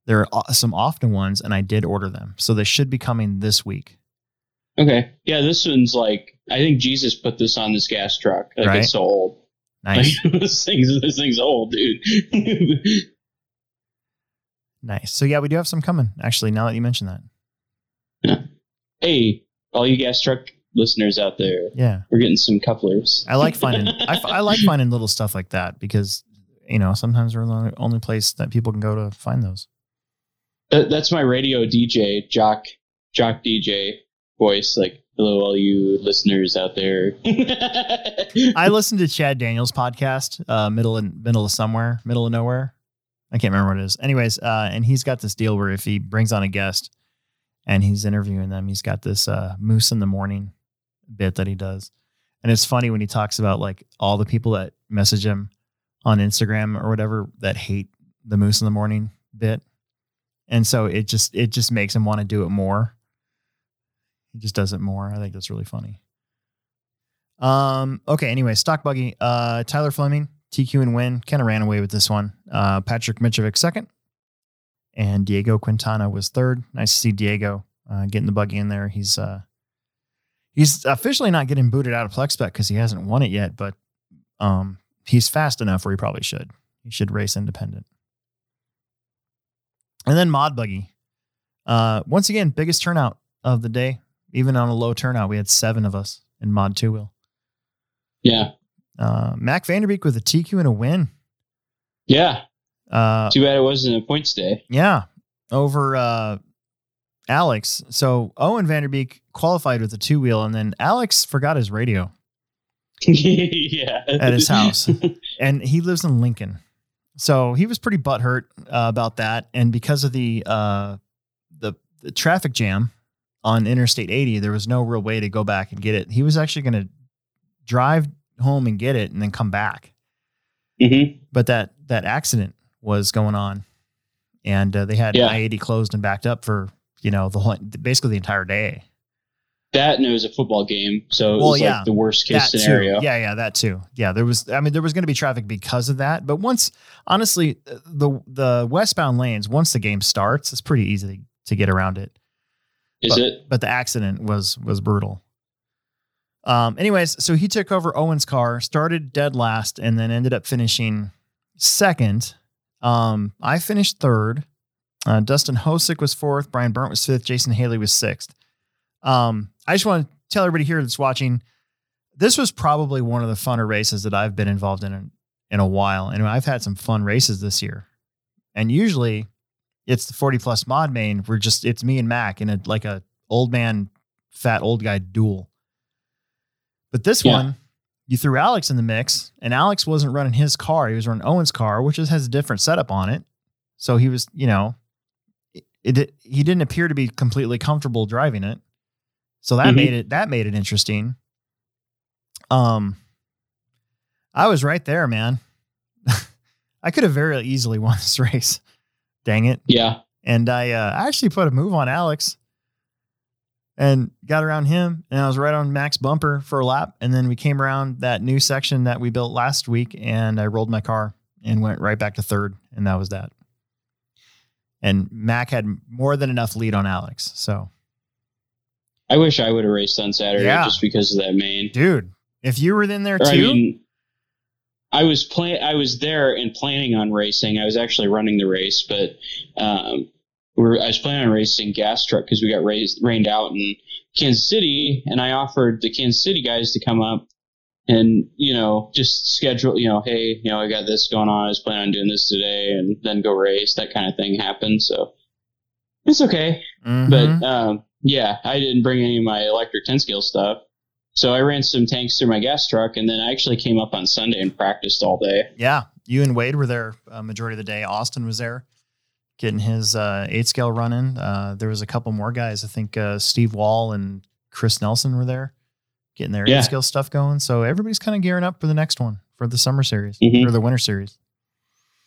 There are uh, some OFNA ones, and I did order them. So they should be coming this week. Okay. Yeah, this one's like I think Jesus put this on this gas truck. Like Right. it's so old. Nice. Like, this thing's this thing's old, dude. nice. So yeah, we do have some coming, actually, now that you mention that. hey, all you gas truck listeners out there, Yeah. we're getting some couplers. I like finding I, I like finding little stuff like that because you know sometimes we're the only- only place that people can go to find those. That, that's my radio DJ, jock, jock DJ voice. Like, hello, all you listeners out there. I listened to Chad Daniels podcast, uh, middle and middle of somewhere, middle of nowhere. I can't remember what it is. Anyways, uh, and he's got this deal where if he brings on a guest and he's interviewing them, he's got this uh, moose in the morning bit that he does, and it's funny when he talks about like all the people that message him on Instagram or whatever that hate the moose in the morning bit, and so it just it just makes him want to do it more. He just does it more. I think that's really funny. Um. Okay. Anyway, stock buggy. Uh, Tyler Fleming, TQ and win. Kind of ran away with this one. Uh, Patrick Mitrovic second, and Diego Quintana was third. Nice to see Diego uh, getting the buggy in there. He's uh, he's officially not getting booted out of Plex Spec because he hasn't won it yet, but um, he's fast enough where he probably should. He should race independent. And then Mod Buggy. Uh, once again, biggest turnout of the day. Even on a low turnout, we had seven of us in Mod Two Wheel. yeah, Uh, Mac Vanderbeek with a TQ and a win. yeah. Uh, Too bad it wasn't a points day. yeah, over uh, Alex. So Owen Vanderbeek qualified with a two wheel, and then Alex forgot his radio yeah, at his house, and he lives in Lincoln. So he was pretty butthurt uh, about that, and because of the uh, the the traffic jam on Interstate 80, there was no real way to go back and get it. He was actually going to drive home and get it, and then come back. hmm but that that accident was going on and uh, they had Yeah. i-80 closed and backed up for you know the whole basically the entire day That and it was a football game, so it Well, was yeah. like the worst case scenario. too yeah yeah that too yeah there was i mean there was going to be traffic because of that but once honestly the the westbound lanes once the game starts it's pretty easy to get around it Is but, it? but the accident was was brutal. Um anyways so he took over owen's car started dead last and then ended up finishing second. Um i finished third. Uh, dustin hosick was fourth. Brian burnt was fifth. Jason haley was sixth. Um i just want to tell everybody here that's watching this was probably one of the funner races that i've been involved in in, in a while. And i've had some fun races this year. And usually it's the 40 plus mod main we're just it's me and mac in a like a old man fat old guy duel. But this Yeah. one you threw alex in the mix and alex wasn't running his car he was running owen's car which is, has a different setup on it. So he was you know it, it he didn't appear to be completely comfortable driving it. So that Mhm. made it that made it interesting. Um i was right there man. I could have very easily won this race dang it Yeah. and I uh, I actually put a move on Alex and got around him, and I was right on Mac's bumper for a lap. And then we came around that new section that we built last week, and I rolled my car and went right back to third, and that was that. And Mac had more than enough lead on Alex. So, I wish I would have raced on Saturday Yeah. just because of that main. dude, if you were in there Or, too, I mean, I was play. I was there and planning on racing. I was actually running the race, but um, we're, I was planning on racing gas truck because we got raised, rained out in Kansas City, and I offered the Kansas City guys to come up and you know just schedule. You know, hey, you know, I got this going on. I was planning on doing this today, and then go race. That kind of thing happened, so it's okay. Mhm. But um, yeah, I didn't bring any of my electric 10 scale stuff. So I ran some tanks through my gas truck, and then I actually came up on Sunday and practiced all day. yeah, you and Wade were there uh, majority of the day. Austin was there getting his uh, eight scale running. Uh, there was a couple more guys. I think uh, Steve Wall and Chris Nelson were there getting their Yeah. eight scale stuff going. So everybody's kind of gearing up for the next one. for the summer series Mhm. or the winter series.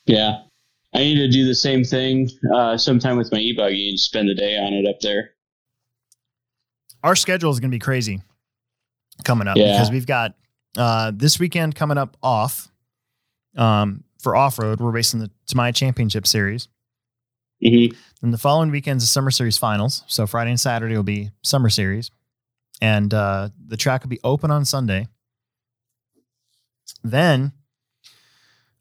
Yeah. I need to do the same thing uh, sometime with my e buggy and spend the day on it up there. Our schedule is going to be crazy coming up Yeah. because we've got uh, this weekend coming up off um, for off road. We're racing the Tamiya Championship Series. hmm Then the following weekend's the Summer Series finals. So Friday and Saturday will be Summer Series, and uh, the track will be open on Sunday. Then,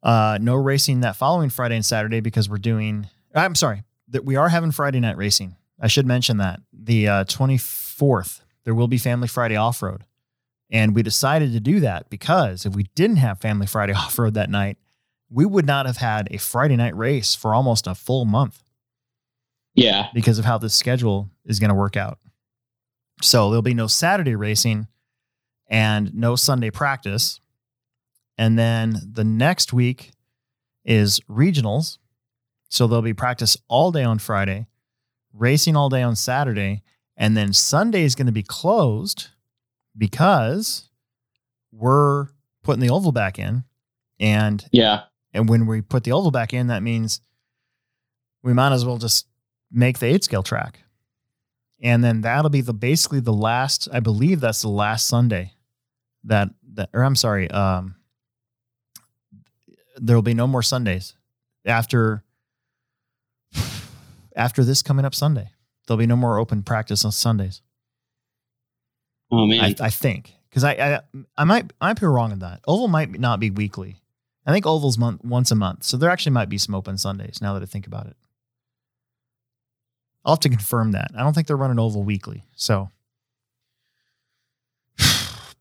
uh, no racing that following Friday and Saturday because we're doing. I'm sorry that we are having Friday night racing. I should mention that the uh, 24th there will be Family Friday off road, and we decided to do that because if we didn't have Family Friday off road that night, we would not have had a Friday night race for almost a full month Yeah. because of how this schedule is going to work out. So there'll be no Saturday racing and no Sunday practice. And then the next week is regionals. So there'll be practice all day on Friday, racing all day on Saturday, and then Sunday is going to be closed because we're putting the oval back in. And Yeah. and when we put the oval back in, that means we might as well just make the eight scale track. And then that'll be the basically the last, I believe that's the last Sunday that that or I'm sorry, um there'll be no more Sundays after after this coming up Sunday. There'll be no more open practice on Sundays. Oh man. I, I think because I, I I might I might be wrong on that. Oval might not be weekly. I think Oval's month once a month, so there actually might be some open Sundays. Now that I think about it, I'll have to confirm that. I don't think they're running Oval weekly. So,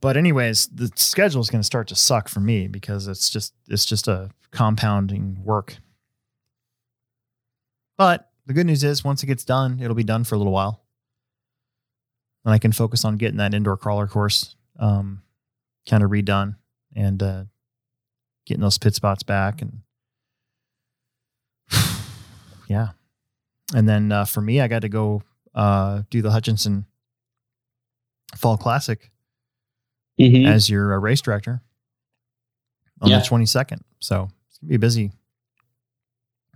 but anyways, the schedule is going to start to suck for me because it's just it's just a compounding work. But the good news is, once it gets done, it'll be done for a little while and I can focus on getting that indoor crawler course um, kind of redone and uh, getting those pit spots back and yeah. And then uh, for me, I got to go uh, do the Hutchinson Fall Classic Mhm. as your uh, race director on Yeah. the 22nd. So it's gonna be a busy,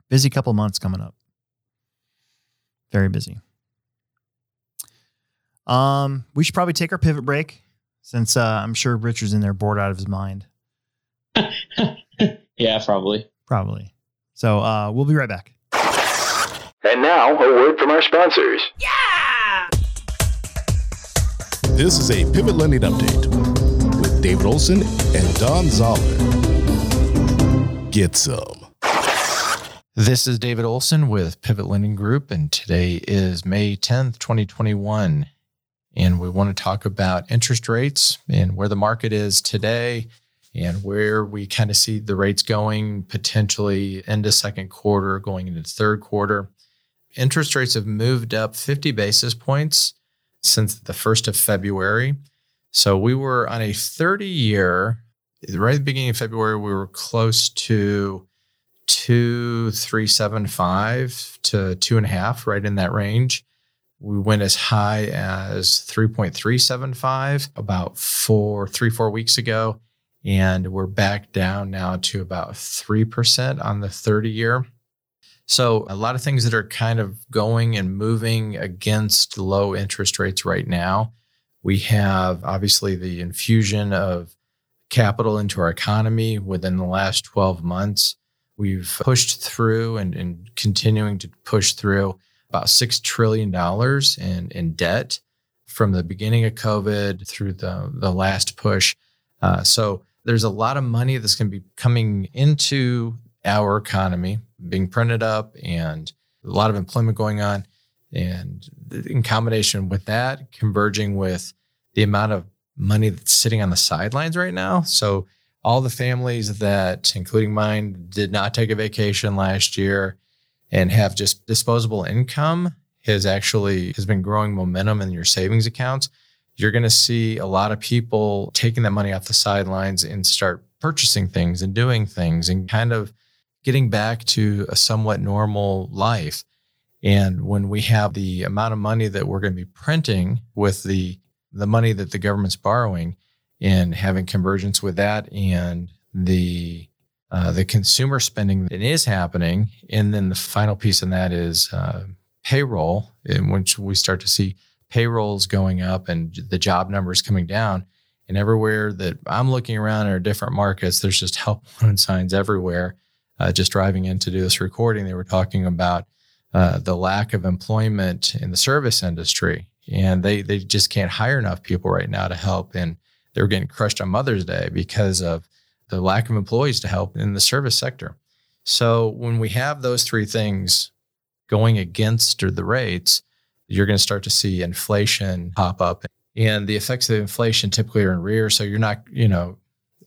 busy couple months coming up. Very busy. Um, we should probably take our pivot break since uh, I'm sure Richard's in there bored out of his mind. yeah, probably. Probably. So uh, we'll be right back. And now, a word from our sponsors. Yeah! This is a Pivot Lending Update with David Olson and Don Zoller. Get some. This is David Olson with Pivot Lending Group, and today is May 10th, 2021. And we want to talk about interest rates and where the market is today and where we kind of see the rates going potentially into second quarter, going into third quarter. Interest rates have moved up 50 basis points since the 1st of February. So we were on a 30 year, right at the beginning of February, we were close to two three seven five to two and a half, right in that range. We went as high as three point three seven five about four three four weeks ago, and we're back down now to about three percent on the thirty year. So a lot of things that are kind of going and moving against low interest rates right now. We have obviously the infusion of capital into our economy within the last 12 months. We've pushed through and, and continuing to push through about $6 trillion in, in debt from the beginning of COVID through the, the last push. Uh, so there's a lot of money that's going to be coming into our economy, being printed up, and a lot of employment going on. And in combination with that, converging with the amount of money that's sitting on the sidelines right now. So all the families that, including mine, did not take a vacation last year and have just disposable income has actually has been growing momentum in your savings accounts. You're going to see a lot of people taking that money off the sidelines and start purchasing things and doing things and kind of getting back to a somewhat normal life. And when we have the amount of money that we're going to be printing with the the money that the government's borrowing and having convergence with that and the uh, the consumer spending that is happening, and then the final piece in that is uh, payroll, in which we start to see payrolls going up and the job numbers coming down. And everywhere that I'm looking around our different markets, there's just help wanted signs everywhere. Uh, just driving in to do this recording, they were talking about uh, the lack of employment in the service industry, and they they just can't hire enough people right now to help. And they're getting crushed on Mother's Day because of the lack of employees to help in the service sector. So when we have those three things going against the rates, you're going to start to see inflation pop up. And the effects of inflation typically are in rear. So you're not, you know,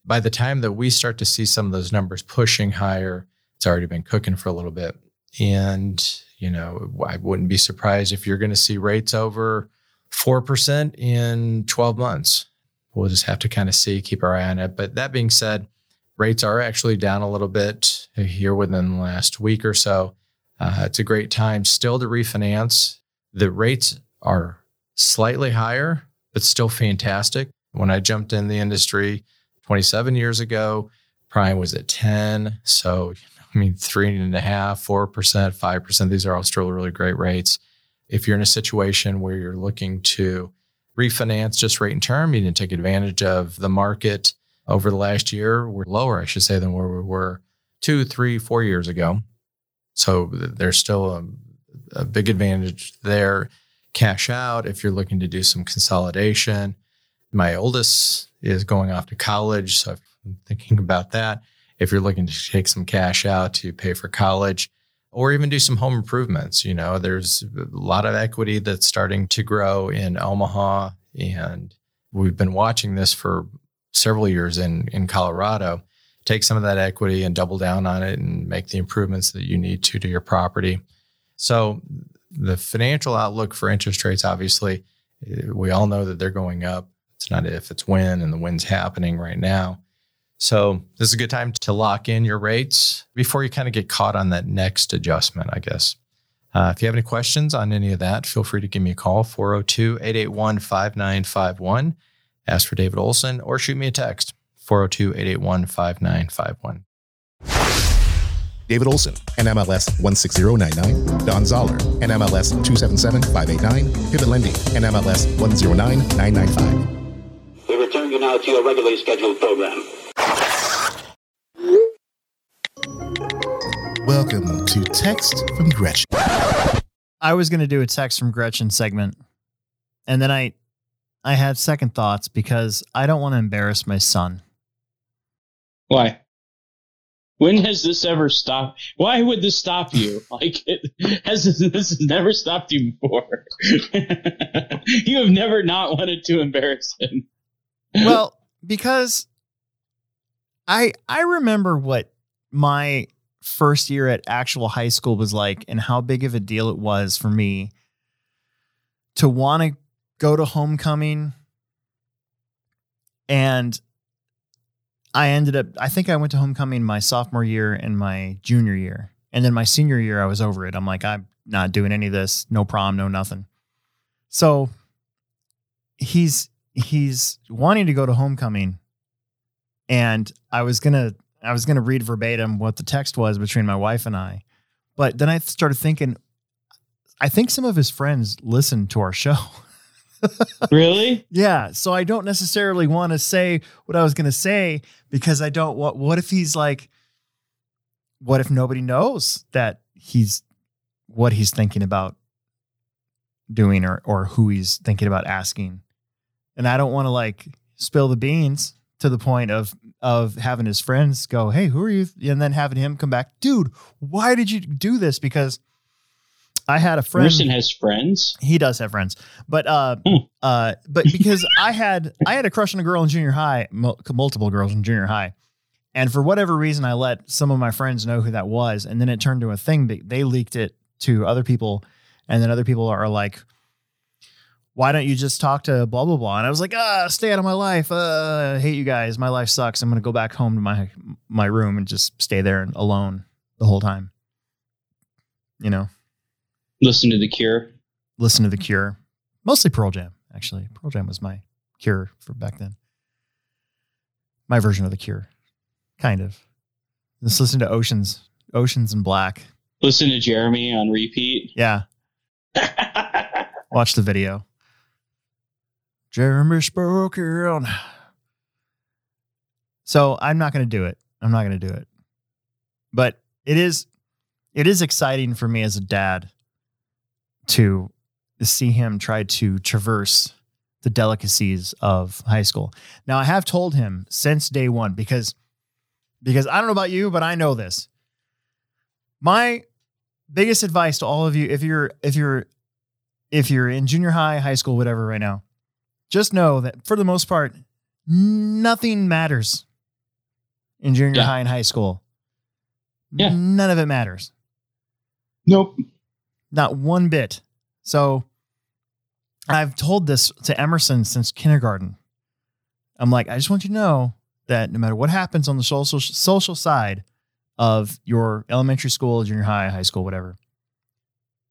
by the time that we start to see some of those numbers pushing higher, it's already been cooking for a little bit. And, you know, I wouldn't be surprised if you're going to see rates over 4% in 12 months. We'll just have to kind of see, keep our eye on it. But that being said, rates are actually down a little bit here within the last week or so. Uh, it's a great time still to refinance. The rates are slightly higher, but still fantastic. When I jumped in the industry 27 years ago, prime was at 10. So, I mean, three and a half, 4%, 5%. These are all still really great rates. If you're in a situation where you're looking to refinance just rate and term, you didn't take advantage of the market over the last year, we're lower, I should say, than where we were two, three, four years ago. So there's still a, a big advantage there. Cash out if you're looking to do some consolidation. My oldest is going off to college, so I'm thinking about that. If you're looking to take some cash out to pay for college, or even do some home improvements. You know, there's a lot of equity that's starting to grow in Omaha, and we've been watching this for several years in in Colorado. Take some of that equity and double down on it, and make the improvements that you need to to your property. So, the financial outlook for interest rates, obviously, eh, we all know that they're going up. It's not if, it's when, and the when's happening right now. So this is a good time to lock in your rates before you kind of get caught on that next adjustment, I guess. Uh, if you have any questions on any of that, feel free to give me a call, 402 881 5951. Ask for David Olson or shoot me a text, 402 881 5951. David Olson, NMLS 16099. Don Zoller, NMLS 277589. Pivot Lending, NMLS 109995. We return you now to your regularly scheduled program. Welcome to Text from Gretchen. I was going to do a text from Gretchen segment, and then I, I had second thoughts because I don't want to embarrass my son. Why? When has this ever stopped? Why would this stop you? Like, it, has this, this has never stopped you before? you have never not wanted to embarrass him. Well, because I I remember what my first year at actual high school was like and how big of a deal it was for me to want to go to homecoming and I ended up I think I went to homecoming my sophomore year and my junior year. And then my senior year I was over it. I'm like I'm not doing any of this, no prom, no nothing. So he's he's wanting to go to homecoming and I was going to I was going to read verbatim what the text was between my wife and I. But then I started thinking, I think some of his friends listen to our show. really? Yeah. So I don't necessarily want to say what I was going to say because I don't want, what if he's like, what if nobody knows that he's, what he's thinking about doing or, or who he's thinking about asking? And I don't want to like spill the beans to the point of of having his friends go, "Hey, who are you?" and then having him come back, "Dude, why did you do this?" Because I had a friend. Emerson has friends. He does have friends, but uh, Hmm. uh, but because I had I had a crush on a girl in junior high, mul- multiple girls in junior high, and for whatever reason, I let some of my friends know who that was, and then it turned to a thing. They leaked it to other people, and then other people are like, why don't you just talk to blah blah blah? And I was like, ah, stay out of my life. Uh, I hate you guys. My life sucks. I'm gonna go back home to my my room and just stay there alone the whole time. You know, Listen to the Cure. listen to the Cure, mostly Pearl Jam. Actually, Pearl Jam was my Cure for back then. My version of the Cure. Kind of. Just listen to Oceans, Oceans and Black. Listen to Jeremy on repeat. Yeah. Watch the video. Jeremy spoken. So I'm not going to do it. I'm not going to do it. But it is, it is exciting for me as a dad to see him try to traverse the delicacies of high school. Now I have told him since day one because, because I don't know about you, but I know this. My biggest advice to all of you, if you're, if you're, if you're in junior high, high school, whatever, right now, just know that for the most part, nothing matters in junior Yeah. high and high school. Yeah. None of it matters. Nope. Not one bit. So I've told this to Emerson since kindergarten. I'm like, I just want you to know that no matter what happens on the social social side of your elementary school, junior high, high school, whatever,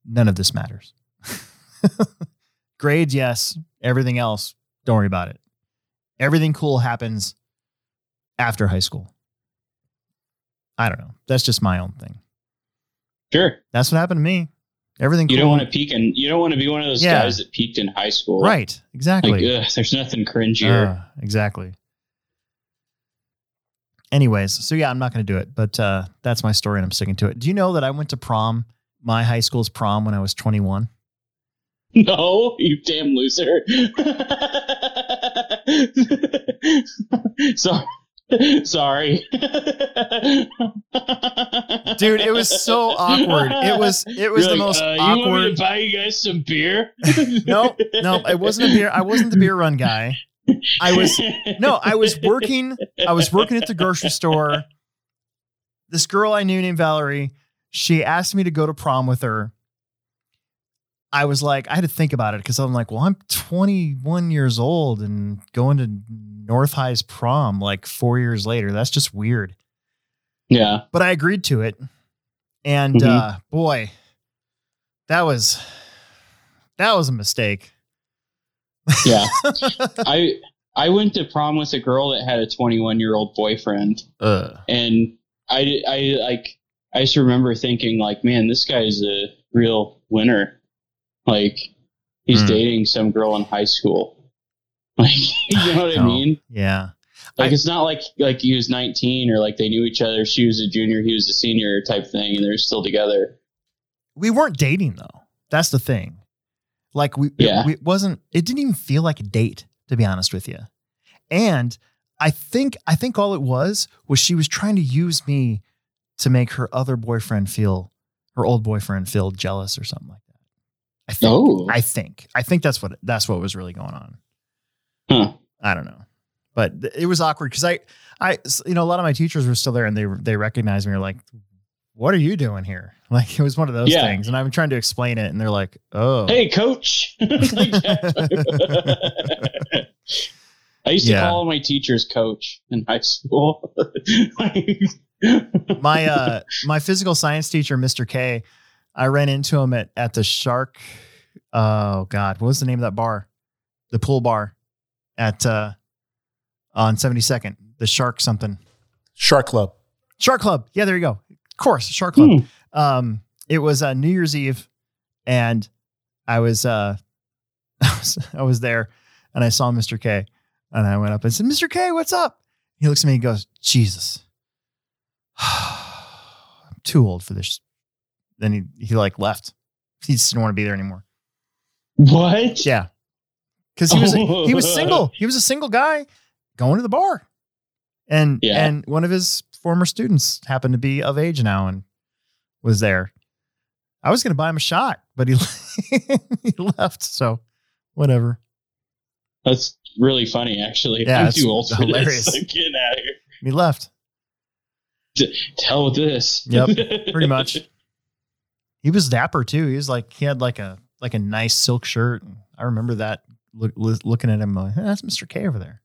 none of this matters. Grades, yes. Everything else, don't worry about it. Everything cool happens after high school. I don't know. That's just my own thing. Sure. That's what happened to me. Everything You cool. don't want to peak in. You don't want to be one of those Yeah. guys that peaked in high school. Right. Like, Exactly. ugh, there's nothing cringier. Uh, exactly. Anyways, so yeah, I'm not going to do it, but uh, that's my story and I'm sticking to it. Do you know that I went to prom, my high school's prom, when I was 21? No, you damn loser. so, sorry. Dude, it was so awkward. It was it was You're the like, most uh, You want me awkward. to buy you guys some beer? No, no, it wasn't a beer. I wasn't the beer run guy. I was no, I was working. I was working at the grocery store. This girl I knew named Valerie, she asked me to go to prom with her. I was like, I had to think about it because I'm like, well, I'm 21 years old and going to North High's prom like four years later. That's just weird. Yeah. But I agreed to it. And Mhm. uh, boy, that was that was a mistake. Yeah. I I went to prom with a girl that had a 21 year old boyfriend, Ugh. and I I like I just remember thinking like, man, this guy's a real winner. Like he's Hmm. dating some girl in high school. Like you know what I No. mean? Yeah. Like I- it's not like like he was 19 or like they knew each other. She was a junior, he was a senior type thing, and they're still together. we weren't dating though. That's the thing. Like we, Yeah. it, we- it wasn't. It didn't even feel like a date, to be honest with you. And I think, I think all it was was she was trying to use me to make her other boyfriend feel, her old boyfriend feel jealous or something like that. I think. Oh. I think. I think that's what that's what was really going on. Huh. I don't know, but it was awkward because I, I, you know, a lot of my teachers were still there and they they recognized me. Were like, "What are you doing here?" Like it was one of those Yeah. things, and I'm trying to explain it, and they're like, "Oh, Hey, coach. I used to Yeah. call my teachers coach in high school. my uh my physical science teacher mr k i ran into him at at the shark oh god what was the name of that bar? The pool bar at uh on 72nd the shark something. Shark Club. shark club. Yeah there you go. Of course shark club. Hmm. um it was uh new year's eve and i was uh I was, I was there and i saw mr k and i went up and said mr k what's up? He looks at me and goes jesus i'm too old for this then he he like left he just didn't want to be there anymore what? yeah because he was he was single he was a single guy going to the bar and Yeah. and one of his former students happened to be of age now and was there i was going to buy him a shot but he he left so whatever That's really funny, actually. Yeah, I'm too old for hilarious. this. I'm getting out of here. he left hell with this. Yep, pretty much he was dapper too he was like he had like a like a nice silk shirt i remember that look, looking at him like, "Hey, that's mr k over there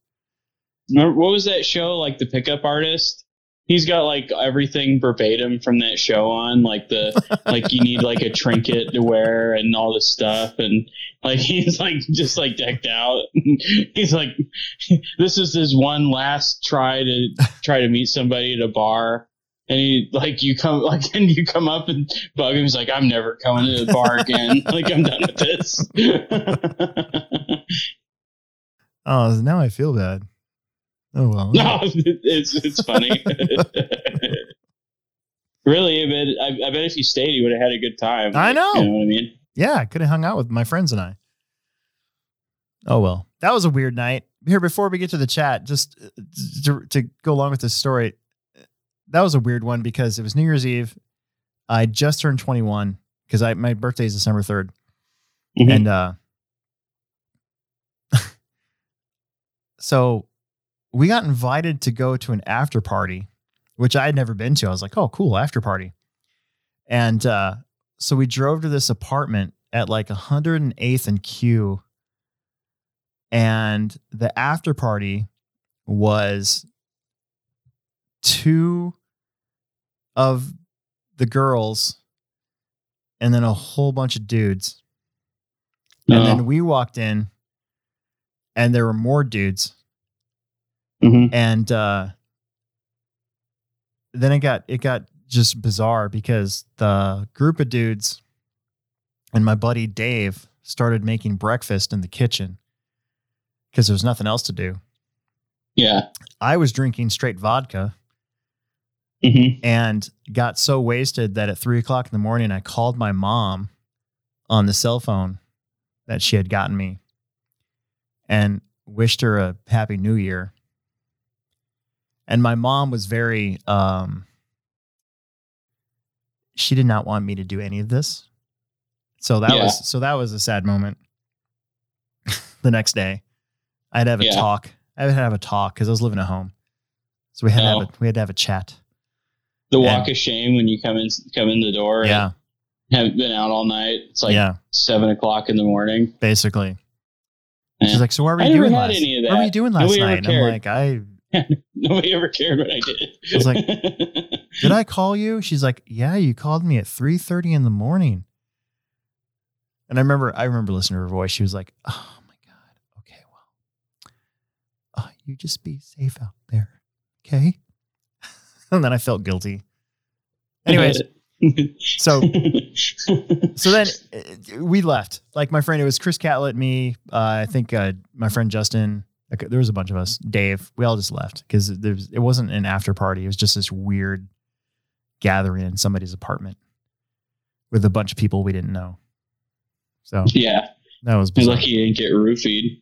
Remember, what was that show like the pickup artist? he's got like everything verbatim from that show on, like the like you need like a trinket to wear and all this stuff, and like he's like just like decked out. he's like, this is his one last try to try to meet somebody at a bar. And he like you come like and you come up and bug him. He's like, I'm never coming to the bar again. like I'm done with this. Oh, now I feel bad. Oh well. no, it's it's funny. really, I bet I, I bet if he stayed, he would have had a good time. I know. You know what I mean? Yeah, I could have hung out with my friends and I. Oh well, that was a weird night. Here, before we get to the chat, just uh, to, to go along with this story, that was a weird one because it was New Year's Eve. I just turned 21 because I my birthday is December 3rd, Mhm. and uh, so we got invited to go to an after party, which I had never been to. I was like, oh, cool, after party. And uh, so we drove to this apartment at like 108th and Q. And the after party was two of the girls and then a whole bunch of dudes. And Oh. then we walked in and there were more dudes Mhm. and uh then it got it got just bizarre because the group of dudes and my buddy Dave started making breakfast in the kitchen because there was nothing else to do. Yeah. I was drinking straight vodka hmm and got so wasted that at three o'clock in the morning I called my mom on the cell phone that she had gotten me and wished her a happy new year. And my mom was very um she did not want me to do any of this. So that Yeah. was so that was a sad moment. the next day. I had to have a Yeah. talk. I had to have a talk because I was living at home. So we had to have a, we had to have a chat. The And- walk of shame when you come in come in the door. Yeah. And have been out all night. It's like yeah. seven o'clock in the morning. Basically. Yeah. She's like, so what were you doing last? What were you doing last Nobody night? And I'm like, I Nobody ever cared what I did. I was like, did I call you? She's like, yeah, you called me at 3:30 in the morning. And I remember, I remember listening to her voice. She was like, oh my God. Okay, well, uh, you just be safe out there. Okay. and then I felt guilty. Anyways, so so then uh, we left. Like my friend, it was Chris Catlett, me, uh, I think uh, my friend Justin. like, There was a bunch of us. Dave. We all just left because there's it wasn't an after party. It was just this weird gathering in somebody's apartment with a bunch of people we didn't know. So yeah. that was bizarre. lucky you didn't get roofied.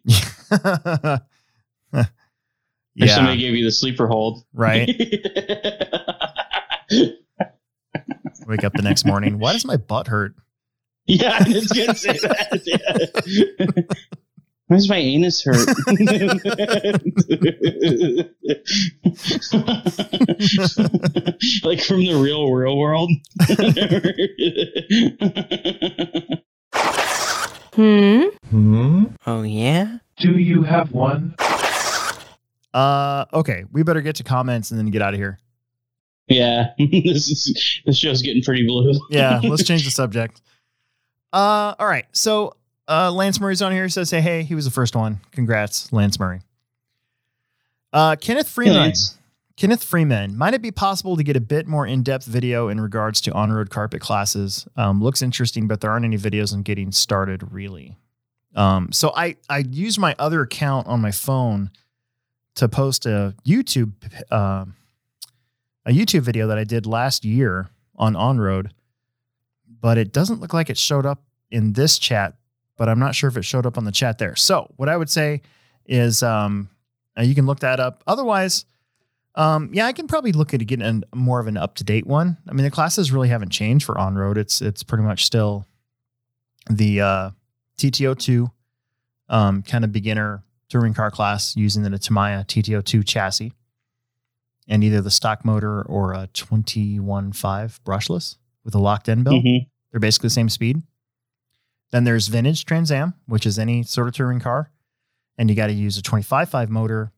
Or yeah, somebody gave you the sleeper hold. right. Wake up the next morning. Why does my butt hurt? yeah, I was gonna say that. Yeah. Why does my anus hurt? like from the real real world. Hmm? Hmm? Oh, yeah? Do you have one? Uh, okay, we better get to comments and then get out of here. yeah, this is this show's getting pretty blue. yeah, let's change the subject. Uh, all right. So, uh, Lance Murray's on here. Says, "Hey, hey, he was the first one. Congrats, Lance Murray." Uh, Kenneth Freeman. Lance. Kenneth Freeman. Might it be possible to get a bit more in-depth video in regards to on-road carpet classes? Um, looks interesting, but there aren't any videos on getting started really. Um, so I I use my other account on my phone to post a YouTube uh, a YouTube video that I did last year on on road, but it doesn't look like it showed up in this chat. But I'm not sure if it showed up on the chat there. So what I would say is um, you can look that up. Otherwise, um, yeah, I can probably look at getting more of an up to date one. I mean, the classes really haven't changed for on road. It's it's pretty much still the uh, TT-02 um, kind of beginner touring car class using the Tamiya TT-02 chassis and either the stock motor or a 21.5 brushless with a locked end belt. Mhm. They're basically the same speed. Then there's vintage Trans Am, which is any sort of touring car. And you got to use a 25.5 motor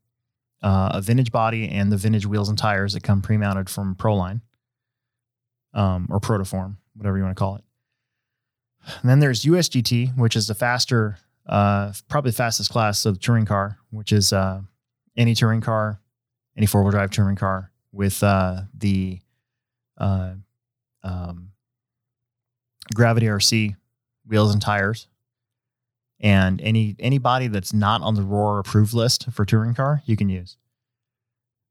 uh, a vintage body and the vintage wheels and tires that come pre-mounted from Proline, um, or Protoform, whatever you want to call it. And then there's USGT, which is the faster, uh, probably the fastest class of touring car, which is uh, any touring car, any four wheel drive touring car with uh, the uh, um, Gravity RC wheels and tires. And any any body that's not on the Roar approved list for touring car, you can use.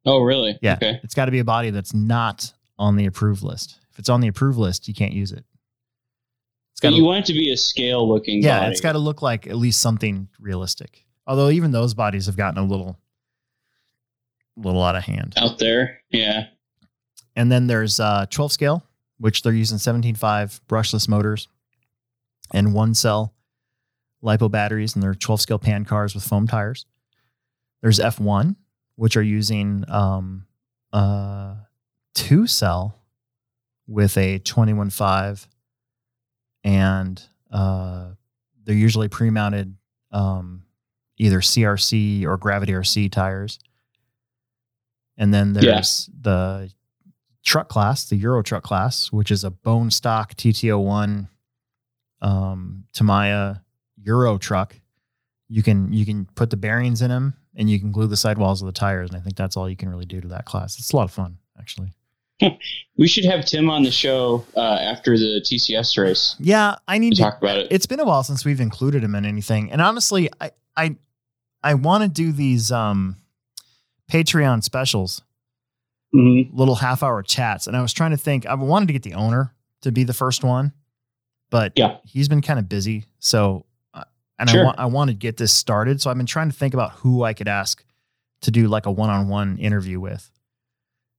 Oh, really? Yeah. Okay. It's got to be a body that's not on the approved list. If it's on the approved list, you can't use it. Got you want it to be a scale looking yeah, body. it's got to look like at least something realistic. Although even those bodies have gotten a little, little out of hand. out there. Yeah. And then there's uh, 12 scale, which they're using 17.5 brushless motors and one cell lipo batteries, and they're 12 scale pan cars with foam tires. There's F1, which are using um, uh, two cell with a 21.5, and uh, they're usually pre mounted um, either CRC or Gravity RC tires. And then Yeah. there's the truck class, the Euro truck class, which is a bone stock TT-01 um, Tamiya Euro truck. You can you can put the bearings in them and you can glue the sidewalls of the tires, and I think that's all you can really do to that class. It's a lot of fun, actually. We should have Tim on the show uh, after the TCS race Yeah, I need to to talk about it. it's been a while since we've included him in anything. And honestly, I I I want to do these um Patreon specials, Mhm. little half hour chats. And I was trying to think, I wanted to get the owner to be the first one, but Yeah. he's been kind of busy. So uh, and I Sure. want I want to get this started. So I've been trying to think about who I could ask to do like a one on one interview with.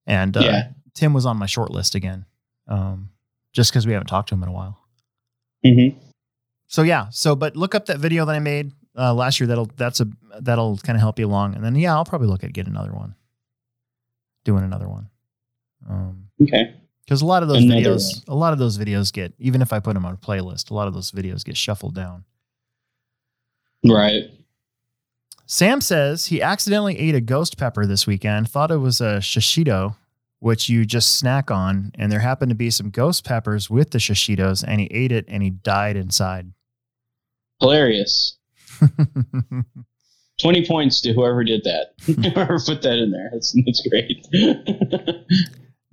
And uh, Yeah. Tim was on my short list again. Um, just because we haven't talked to him in a while. Mhm. So yeah, so but look up that video that I made uh, last year. That'll that's a that'll kind of help you along. And then yeah, I'll probably look at getting another one, doing another one. Um, Okay. because a lot of those Another videos, a lot of those videos get even if I put them on a playlist, a lot of those videos get shuffled down. Right. Sam says he accidentally ate a ghost pepper this weekend. Thought it was a shishito, which you just snack on, and there happened to be some ghost peppers with the shishitos, and he ate it and he died inside. Hilarious. 20 points to whoever did that. whoever put that in there. That's, that's great.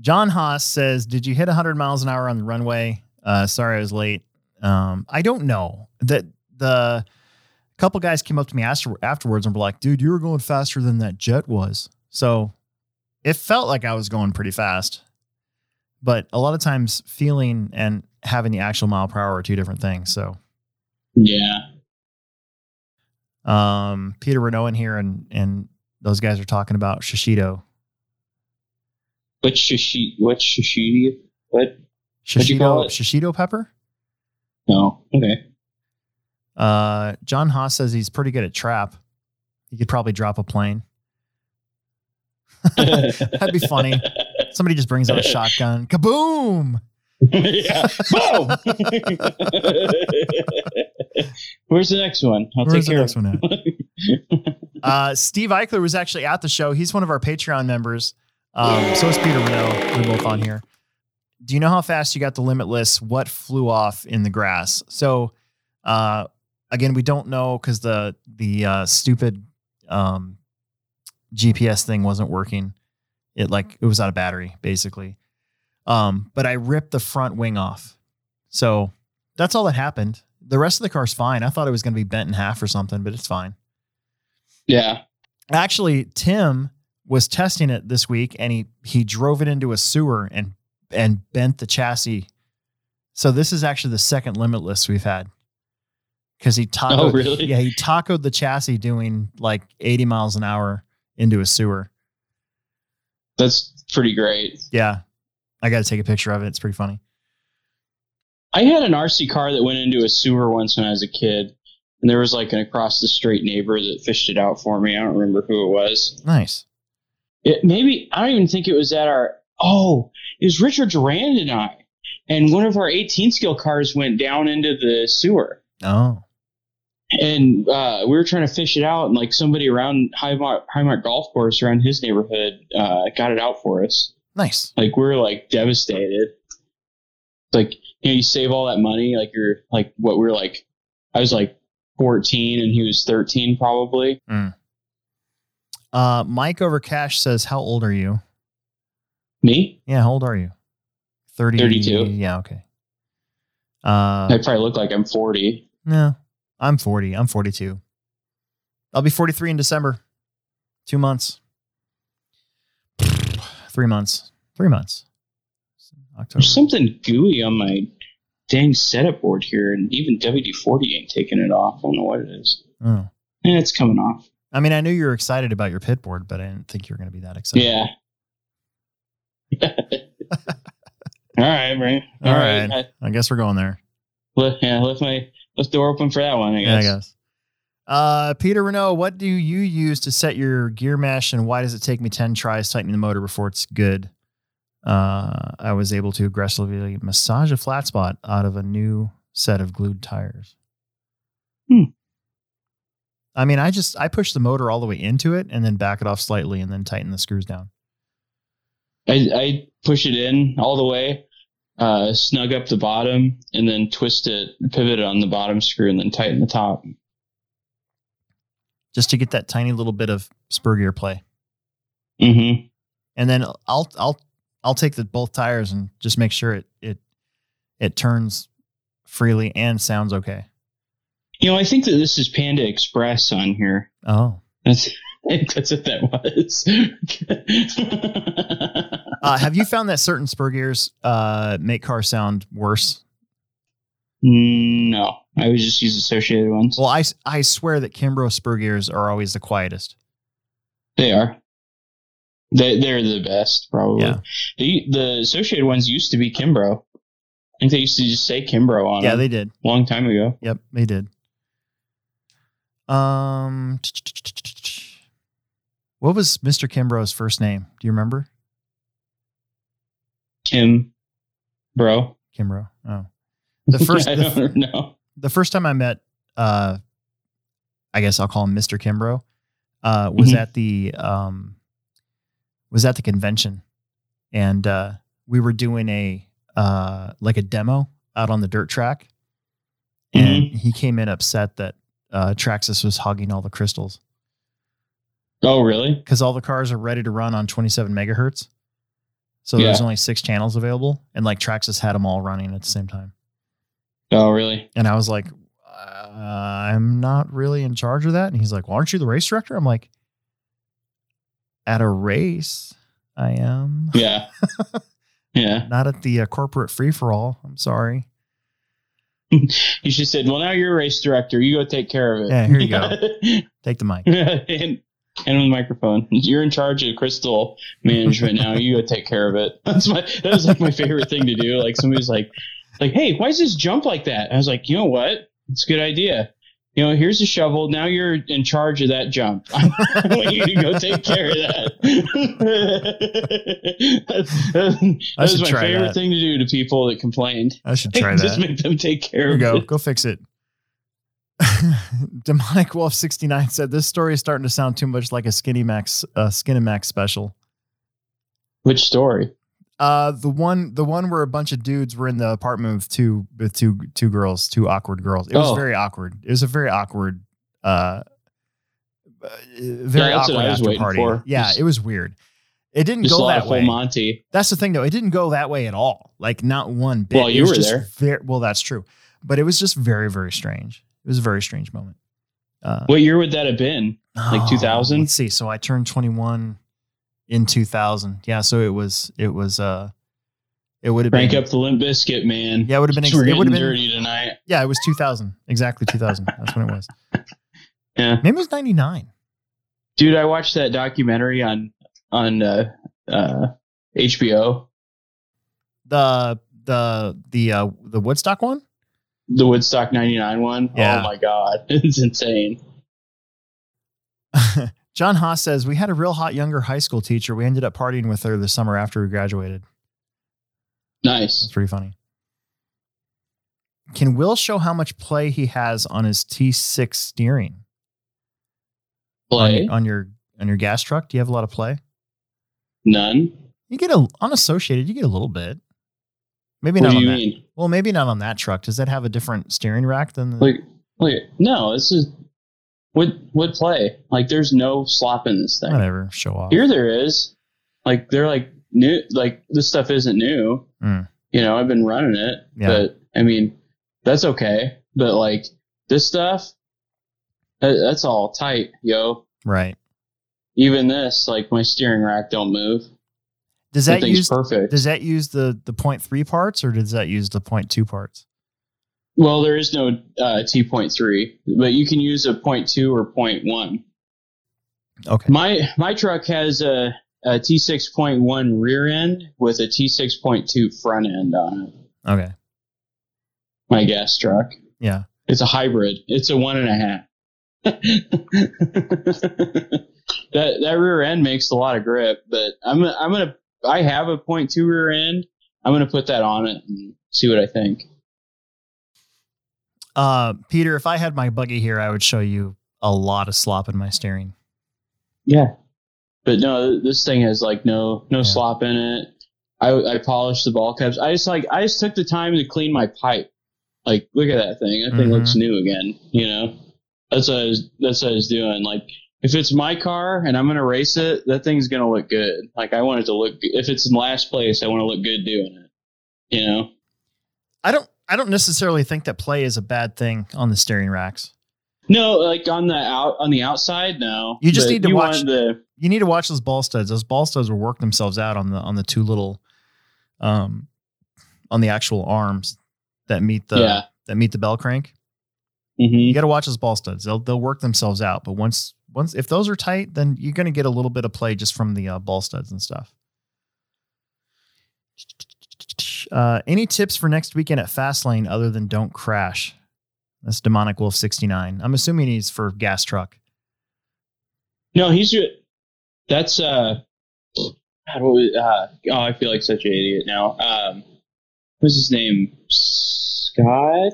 John Haas says, "Did you hit 100 miles an hour on the runway?" Uh, sorry, I was late. Um, I don't know that the couple guys came up to me after, afterwards and were like, "Dude, you were going faster than that jet was." So it felt like I was going pretty fast, but a lot of times feeling and having the actual mile per hour are two different things. So yeah. um, Peter Renault in here and and those guys are talking about shishito. What shishi? What shishidi? What? What'd you call Shishito, it? shishito pepper. No. Okay. Uh, John Haas says he's pretty good at trap. He could probably drop a plane. That'd be funny. Somebody just brings out a shotgun. Kaboom! yeah. Boom. Where's the next one? I'll Where's take the next of one at? Uh, Steve Eichler was actually at the show. He's one of our Patreon members. Um, so is Peter Renault. We're both on here. Do you know how fast you got the limitless? What flew off in the grass? So, uh, again, we don't know because the the uh, stupid um, GPS thing wasn't working. It like it was out of battery basically. Um, but I ripped the front wing off. So that's all that happened. The rest of the car's fine. I thought it was going to be bent in half or something, but it's fine. Yeah. Actually, Tim was testing it this week and he he drove it into a sewer and and bent the chassis. So this is actually the second limitless we've had. Cause he tacoed, Oh, really? yeah, he tacoed the chassis doing like 80 miles an hour into a sewer. That's pretty great. Yeah. I got to take a picture of it. It's pretty funny. I had an RC car that went into a sewer once when I was a kid, and there was like an across the street neighbor that fished it out for me. I don't remember who it was. Nice. It maybe I don't even think it was at our. Oh, it was Richard Durand and I, and one of our 18 scale cars went down into the sewer, Oh, and uh, we were trying to fish it out, and like somebody around Highmark, Highmark Golf Course around his neighborhood uh, got it out for us. Nice. Like we are like devastated. Like you know, you save all that money. Like you're like what we are like. I was like 14 and he was 13 probably. Mm. Uh, Mike Overcash says, "How old are you?" Me? Yeah, how old are you? 30, 32. Yeah, okay. Uh, I probably look like I'm 40. No, I'm 40. I'm 42. I'll be 43 in December. Two months. Three months. Three months. October. There's something gooey on my dang setup board here, and even WD 40 ain't taking it off. I don't know what it is. Oh. And it's coming off. I mean, I knew you were excited about your pit board, but I didn't think you were going to be that excited. Yeah. All right, right. All right. I, I, guess we're going there. Yeah, left my left door open for that one. I guess. Yeah, I guess. Uh, Peter Renault, what do you use to set your gear mesh, and why does it take me ten tries tightening the motor before it's good? Uh, I was able to aggressively massage a flat spot out of a new set of glued tires. Hmm. I mean, I just I push the motor all the way into it and then back it off slightly and then tighten the screws down. I, I push it in all the way, uh, snug up the bottom, and then twist it, pivot it on the bottom screw, and then tighten the top. Just to get that tiny little bit of spur gear play. Mm-hmm. And then I'll I'll I'll take the both tires and just make sure it it it turns freely and sounds okay. You know, I think that this is Panda Express on here. Oh, that's that's what that was. uh, have you found that certain spur gears uh, make cars sound worse? No, I would just use associated ones. Well, I, I swear that Kimbrough spur gears are always the quietest. They are. They they're the best, probably. Yeah. The the associated ones used to be Kimbrough. I think they used to just say Kimbrough on Yeah, they did. a long time ago. Yep, they did. Um, what was Mr. Kimbrough's first name? Do you remember? Kim, bro. Kimbrough. Oh, the first. I the, don't know. the first time I met, uh, I guess I'll call him Mr. Kimbrough, uh, was Mhm. at the um, was at the convention, and uh, we were doing a uh, like a demo out on the dirt track, and he came in upset that uh, Traxxas was hogging all the crystals Oh, really? because all the cars are ready to run on 27 megahertz. So there's only six channels available, and like Traxxas had them all running at the same time. Oh, really? And I was like, uh, I'm not really in charge of that. And he's like, well, aren't you the race director? I'm like, at a race, I am. Yeah. yeah. Not at the uh, corporate free for all. I'm sorry. You should said, "Well, now you're a race director. You go take care of it." Yeah, here you go. Take the mic. and and on the microphone, you're in charge of crystal management now. You go take care of it. That's my that was like my favorite thing to do. Like somebody's like, like, hey, why does this jump like that? I was like, you know what? It's a good idea. You know, here's a shovel. Now you're in charge of that jump. I want you to go take care of that. that's, that was my favorite that. thing to do to people that complained. I should try that. Just make them take care you of go. it. Go fix it. Demonic Wolf 69 said this story is starting to sound too much like a Skinemax uh, Skinemax special. Which story? Uh, the one, the one where a bunch of dudes were in the apartment with two, with two, two girls, two awkward girls. It was Oh. very awkward. It was a very awkward, uh, uh, very what awkward after party. for. Yeah, Just- it was weird. It didn't go that way. Monty. That's the thing, though. It didn't go that way at all. Like not one bit. Well, you were there. Very, well, that's true, but it was just very, very strange. It was a very strange moment. Uh, What year would that have been? Like Oh, 2000? Let's see. So I turned 21 in 2000. Yeah. So it was, it was, uh, it would have been, up the Limp Bizkit, man. yeah, it would have been, ex- We're it would have been, dirty tonight. yeah, it was 2000. Exactly 2000. That's when it was. Yeah, Maybe it was 99. dude, I watched that documentary on on uh, uh, HBO, The, the, the, uh, the Woodstock one. The Woodstock '99 one. Oh yeah. Oh my god, it's insane. John Haas says, we had a real hot younger high school teacher. We ended up partying with her the summer after we graduated. Nice. That's pretty funny. Can Will show how much play he has on his T6 steering Play your- on your on your gas truck? Do you have a lot of play? none. You get a unassociated. You get a little bit. Maybe What not do on you that. mean? Well, maybe not on that truck. Does that have a different steering rack than the? Like, like no, this is what what play. Like, there's no slop in this thing. whatever. Show off. Here there is. Like they're like new. Like this stuff isn't new. Mm. You know, I've been running it, Yeah. but I mean, that's okay. But like this stuff, that, that's all tight, yo. Right. Even this, like my steering rack don't move. Does That that use perfect. does that use the the point three parts or does that use the point two parts? Well, there is no uh, T point three, but you can use a point two or point one. Okay. My my truck has a, a T six point one rear end with a T six point two front end on it. Okay. My gas truck. Yeah. It's a hybrid. It's a one and a half. that that rear end makes a lot of grip, but I'm I'm gonna I have a point two rear end. I'm gonna put that on it and see what I think. Uh, Peter, if I had my buggy here, I would show you a lot of slop in my steering. Yeah. But no, this thing has like no no Yeah. slop in it. I I polished the ball caps. I just like I just took the time to clean my pipe. Like, look at that thing. That thing Mhm. looks new again. You know, that's what I was that's what I was doing. Like, if it's my car and I'm gonna race it, that thing's gonna look good. Like, I want it to look. If it's in last place, I want to look good doing it. You know. I don't I don't necessarily think that play is a bad thing on the steering racks. No, like on the out on the outside, no. You just But need to you watch- the You need to watch those ball studs. Those ball studs will work themselves out on the on the two little um on the actual arms that meet the Yeah. that meet the bell crank. mhm. You got to watch those ball studs. They'll they'll work themselves out. But once once if those are tight, then you're going to get a little bit of play just from the uh, ball studs and stuff. Uh, any tips for next weekend at Fastlane other than don't crash? That's Demonic Wolf 69. I'm assuming he's for gas truck. No, he's that's uh God, what was, uh oh I feel like such an idiot now. Um what's his name? Scott?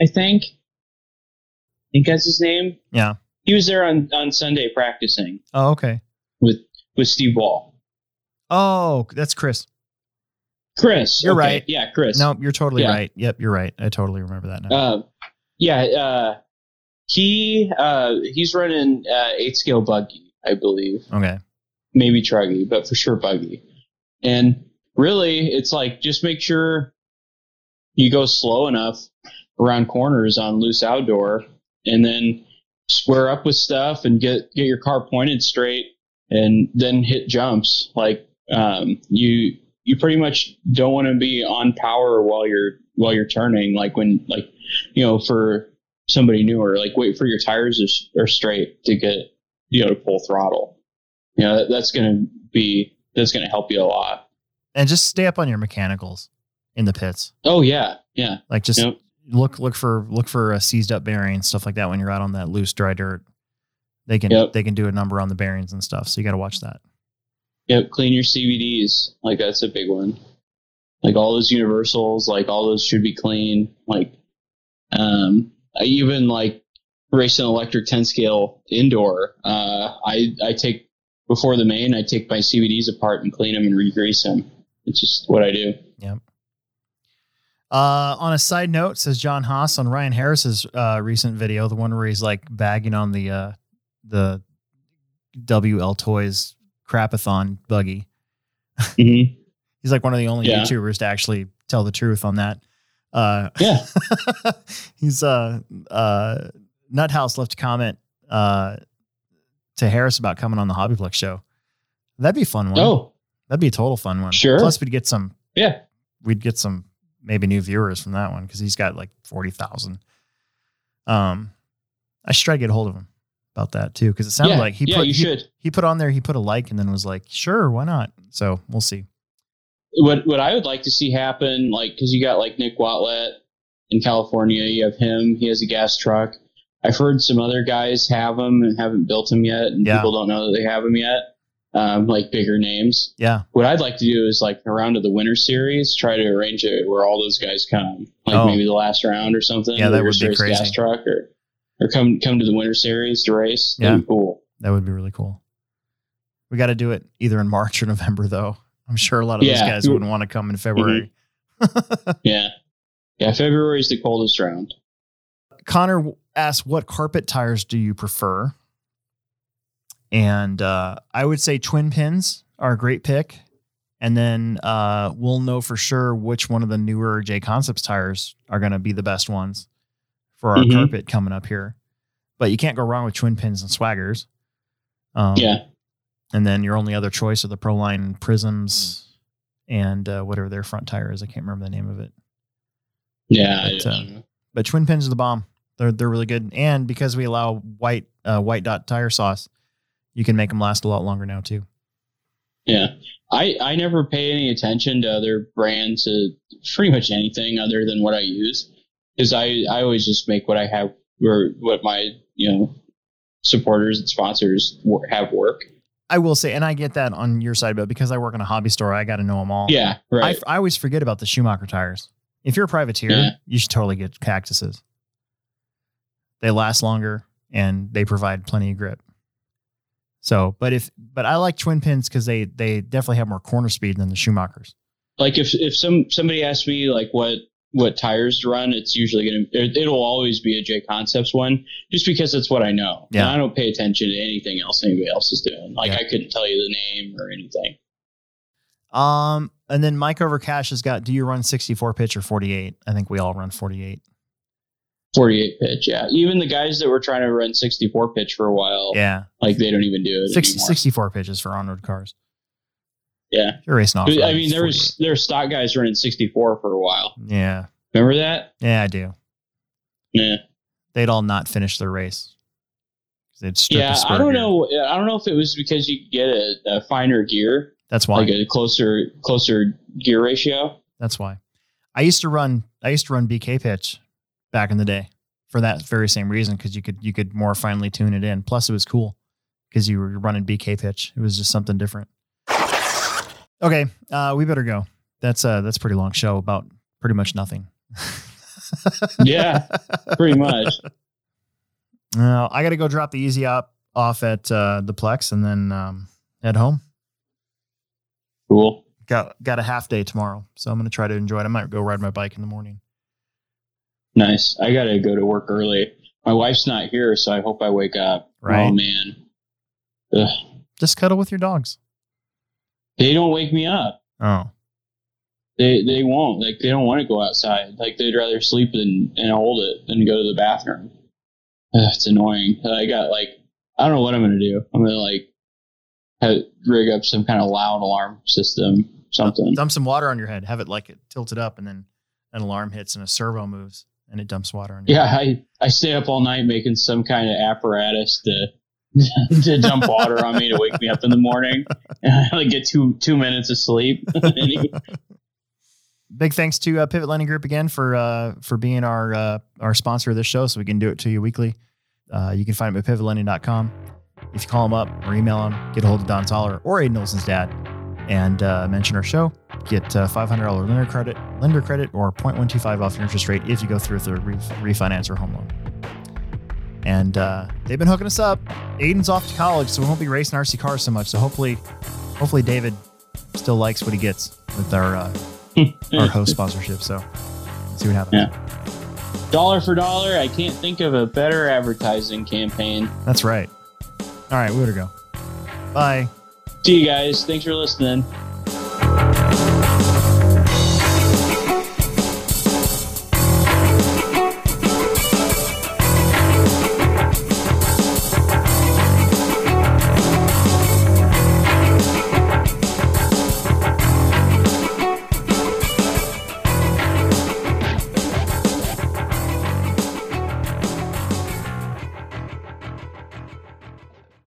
I think. I think that's his name. Yeah. He was there on, on Sunday practicing Oh, okay. with with Steve Wall. Oh, that's Chris. Chris. You're okay, right. Yeah, Chris. No, you're totally Yeah. right. Yep, you're right. I totally remember that now. Uh, yeah, uh he uh he's running uh eight scale buggy, I believe. okay. maybe truggy, but for sure buggy. And really, it's like just make sure you go slow enough around corners on loose outdoor, and then square up with stuff and get get your car pointed straight, and then hit jumps. Like um, you you pretty much don't want to be on power while you're while you're turning. Like when like you know for somebody newer, like wait for your tires are, are straight to get you know to pull throttle you know that, that's going to be that's going to help you a lot And just stay up on your mechanicals in the pits. oh yeah yeah Like just. Look look for look for a seized up bearing stuff like that when you're out on that loose dry dirt. They can Yep. they can do a number on the bearings and stuff. So you got to watch that. yep clean your cvds like that's a big one like all those universals like all those should be clean like um I even like race an electric 10 scale indoor uh i i take before the main i take my cvds apart and clean them and re-grease them it's just what i do Uh, on a side note, says John Haas on Ryan Harris's uh, recent video, the one where he's like bagging on the uh, the WL Toys crapathon buggy. mm-hmm. He's like one of the only Yeah. YouTubers to actually tell the truth on that. Uh, yeah he's uh uh Nuthouse left a comment uh to Harris about coming on the Hobbyplex show. That'd be a fun one. oh That'd be a total fun one. Sure. Plus we'd get some yeah we'd get some maybe new viewers from that one because he's got like forty thousand. Um, I should try to get a hold of him about that too because it sounded yeah like he yeah put you he, should he put on there he put a like and then was like sure why not so we'll see. what what I would like to see happen, like because you got like Nick Watlet in California, you have him. He has a gas truck. I've heard some other guys have them and haven't built them yet, and Yeah. people don't know that they have them yet. Um, like bigger names. Yeah. What I'd like to do is like around to the winter series, try to arrange it where all those guys come, like Oh. maybe the last round or something. Yeah, that would be race Gas truck or or come come to the winter series to race. That'd Yeah. be cool. That would be really cool. We got to do it either in March or November, though. I'm sure a lot of those guys wouldn't want to come in February. Yeah, yeah. February is the coldest round. Connor asked, "What carpet tires do you prefer?" And uh, I would say twin pins are a great pick. And then uh, we'll know for sure which one of the newer JConcepts tires are going to be the best ones for our Mhm. carpet coming up here. But you can't go wrong with twin pins and swaggers. Um, Yeah, And then your only other choice are the Proline Prisms and uh, whatever their front tire is. I can't remember the name of it. yeah. But, I uh. But twin pins are the bomb. They're they're really good. And because we allow white uh, white dot tire sauce, you can make them last a lot longer now too. Yeah. I, I never pay any attention to other brands, uh, pretty much anything other than what I use. Because I, I always just make what I have or what my, you know, supporters and sponsors have work. I will say, and I get that on your side, but because I work in a hobby store, I got to know them all. Yeah, I, right. I always forget about the Schumacher tires. If you're a privateer, Yeah. you should totally get cactuses. They last longer and they provide plenty of grip. So, but if but I like twin pins because they they definitely have more corner speed than the Schumachers. like if, if some somebody asks me like what what tires to run, it's usually gonna it, it'll always be a JConcepts one, just because it's what I know. Yeah. And I don't pay attention to anything else anybody else is doing. Like Yeah. I couldn't tell you the name or anything. Um, and then Mike Overcash has got. Do you run 64 pitch or 48? I think we all run 48. 48 pitch, yeah. Even the guys that were trying to run 64 pitch for a while, Yeah, like they don't even do it 60, 64 pitches for on road cars. Yeah. You're racing off. I mean, there was there were stock guys running 64 for a while. Yeah, Remember that? yeah, I do. Yeah. They'd all not finish their race. They'd strip Yeah, I don't gear. know. I don't know if it was because you get a, a finer gear, That's why. like a closer closer gear ratio. That's why. I used to run. I used to run BK pitch back in the day for that very same reason because you could you could more finely tune it in. Plus, it was cool because you were running BK pitch. It was just something different. Okay, uh, we better go. That's uh that's a pretty long show about pretty much nothing. Yeah, pretty much. Uh, I got to go drop the EZ-Up off at uh, the Plex and then um, head home. Cool. Got got a half day tomorrow, so I'm gonna try to enjoy it. I might go ride my bike in the morning. Nice. I gotta go to work early. My wife's not here, so I hope I wake up. Oh, right. Oh man. Ugh. Just cuddle with your dogs. They don't wake me up. Oh, They they won't. Like they don't want to go outside. Like they'd rather sleep and, and hold it than go to the bathroom. Ugh, it's annoying. I got like I don't know what I'm gonna do. I'm gonna like have, rig up some kind of loud alarm system, something. dump some water on your head. Have it like it tilted up, and then an alarm hits and a servo moves, and it dumps water on you. Yeah, I I stay up all night making some kind of apparatus to to dump water on me to wake me up in the morning. And I like get two two minutes of sleep. Big thanks to uh, Pivot Lending Group again for uh, for being our uh, our sponsor of this show, so we can do it to you weekly. Uh, you can find them at pivotlending.com. If you call them up or email them, get a hold of Don Toller or Aiden Olson's dad, and uh, mention our show, get uh, $500 lender credit, lender credit, or 0.125 off your interest rate if you go through with a re- refinance or home loan. And uh, they've been hooking us up. Aiden's off to college, so we won't be racing RC cars so much. So hopefully, hopefully David still likes what he gets with our uh, our host sponsorship. So let's see what happens. Yeah. dollar for dollar, I can't think of a better advertising campaign. That's right. All right, we gotta go. Bye. See you guys. Thanks for listening.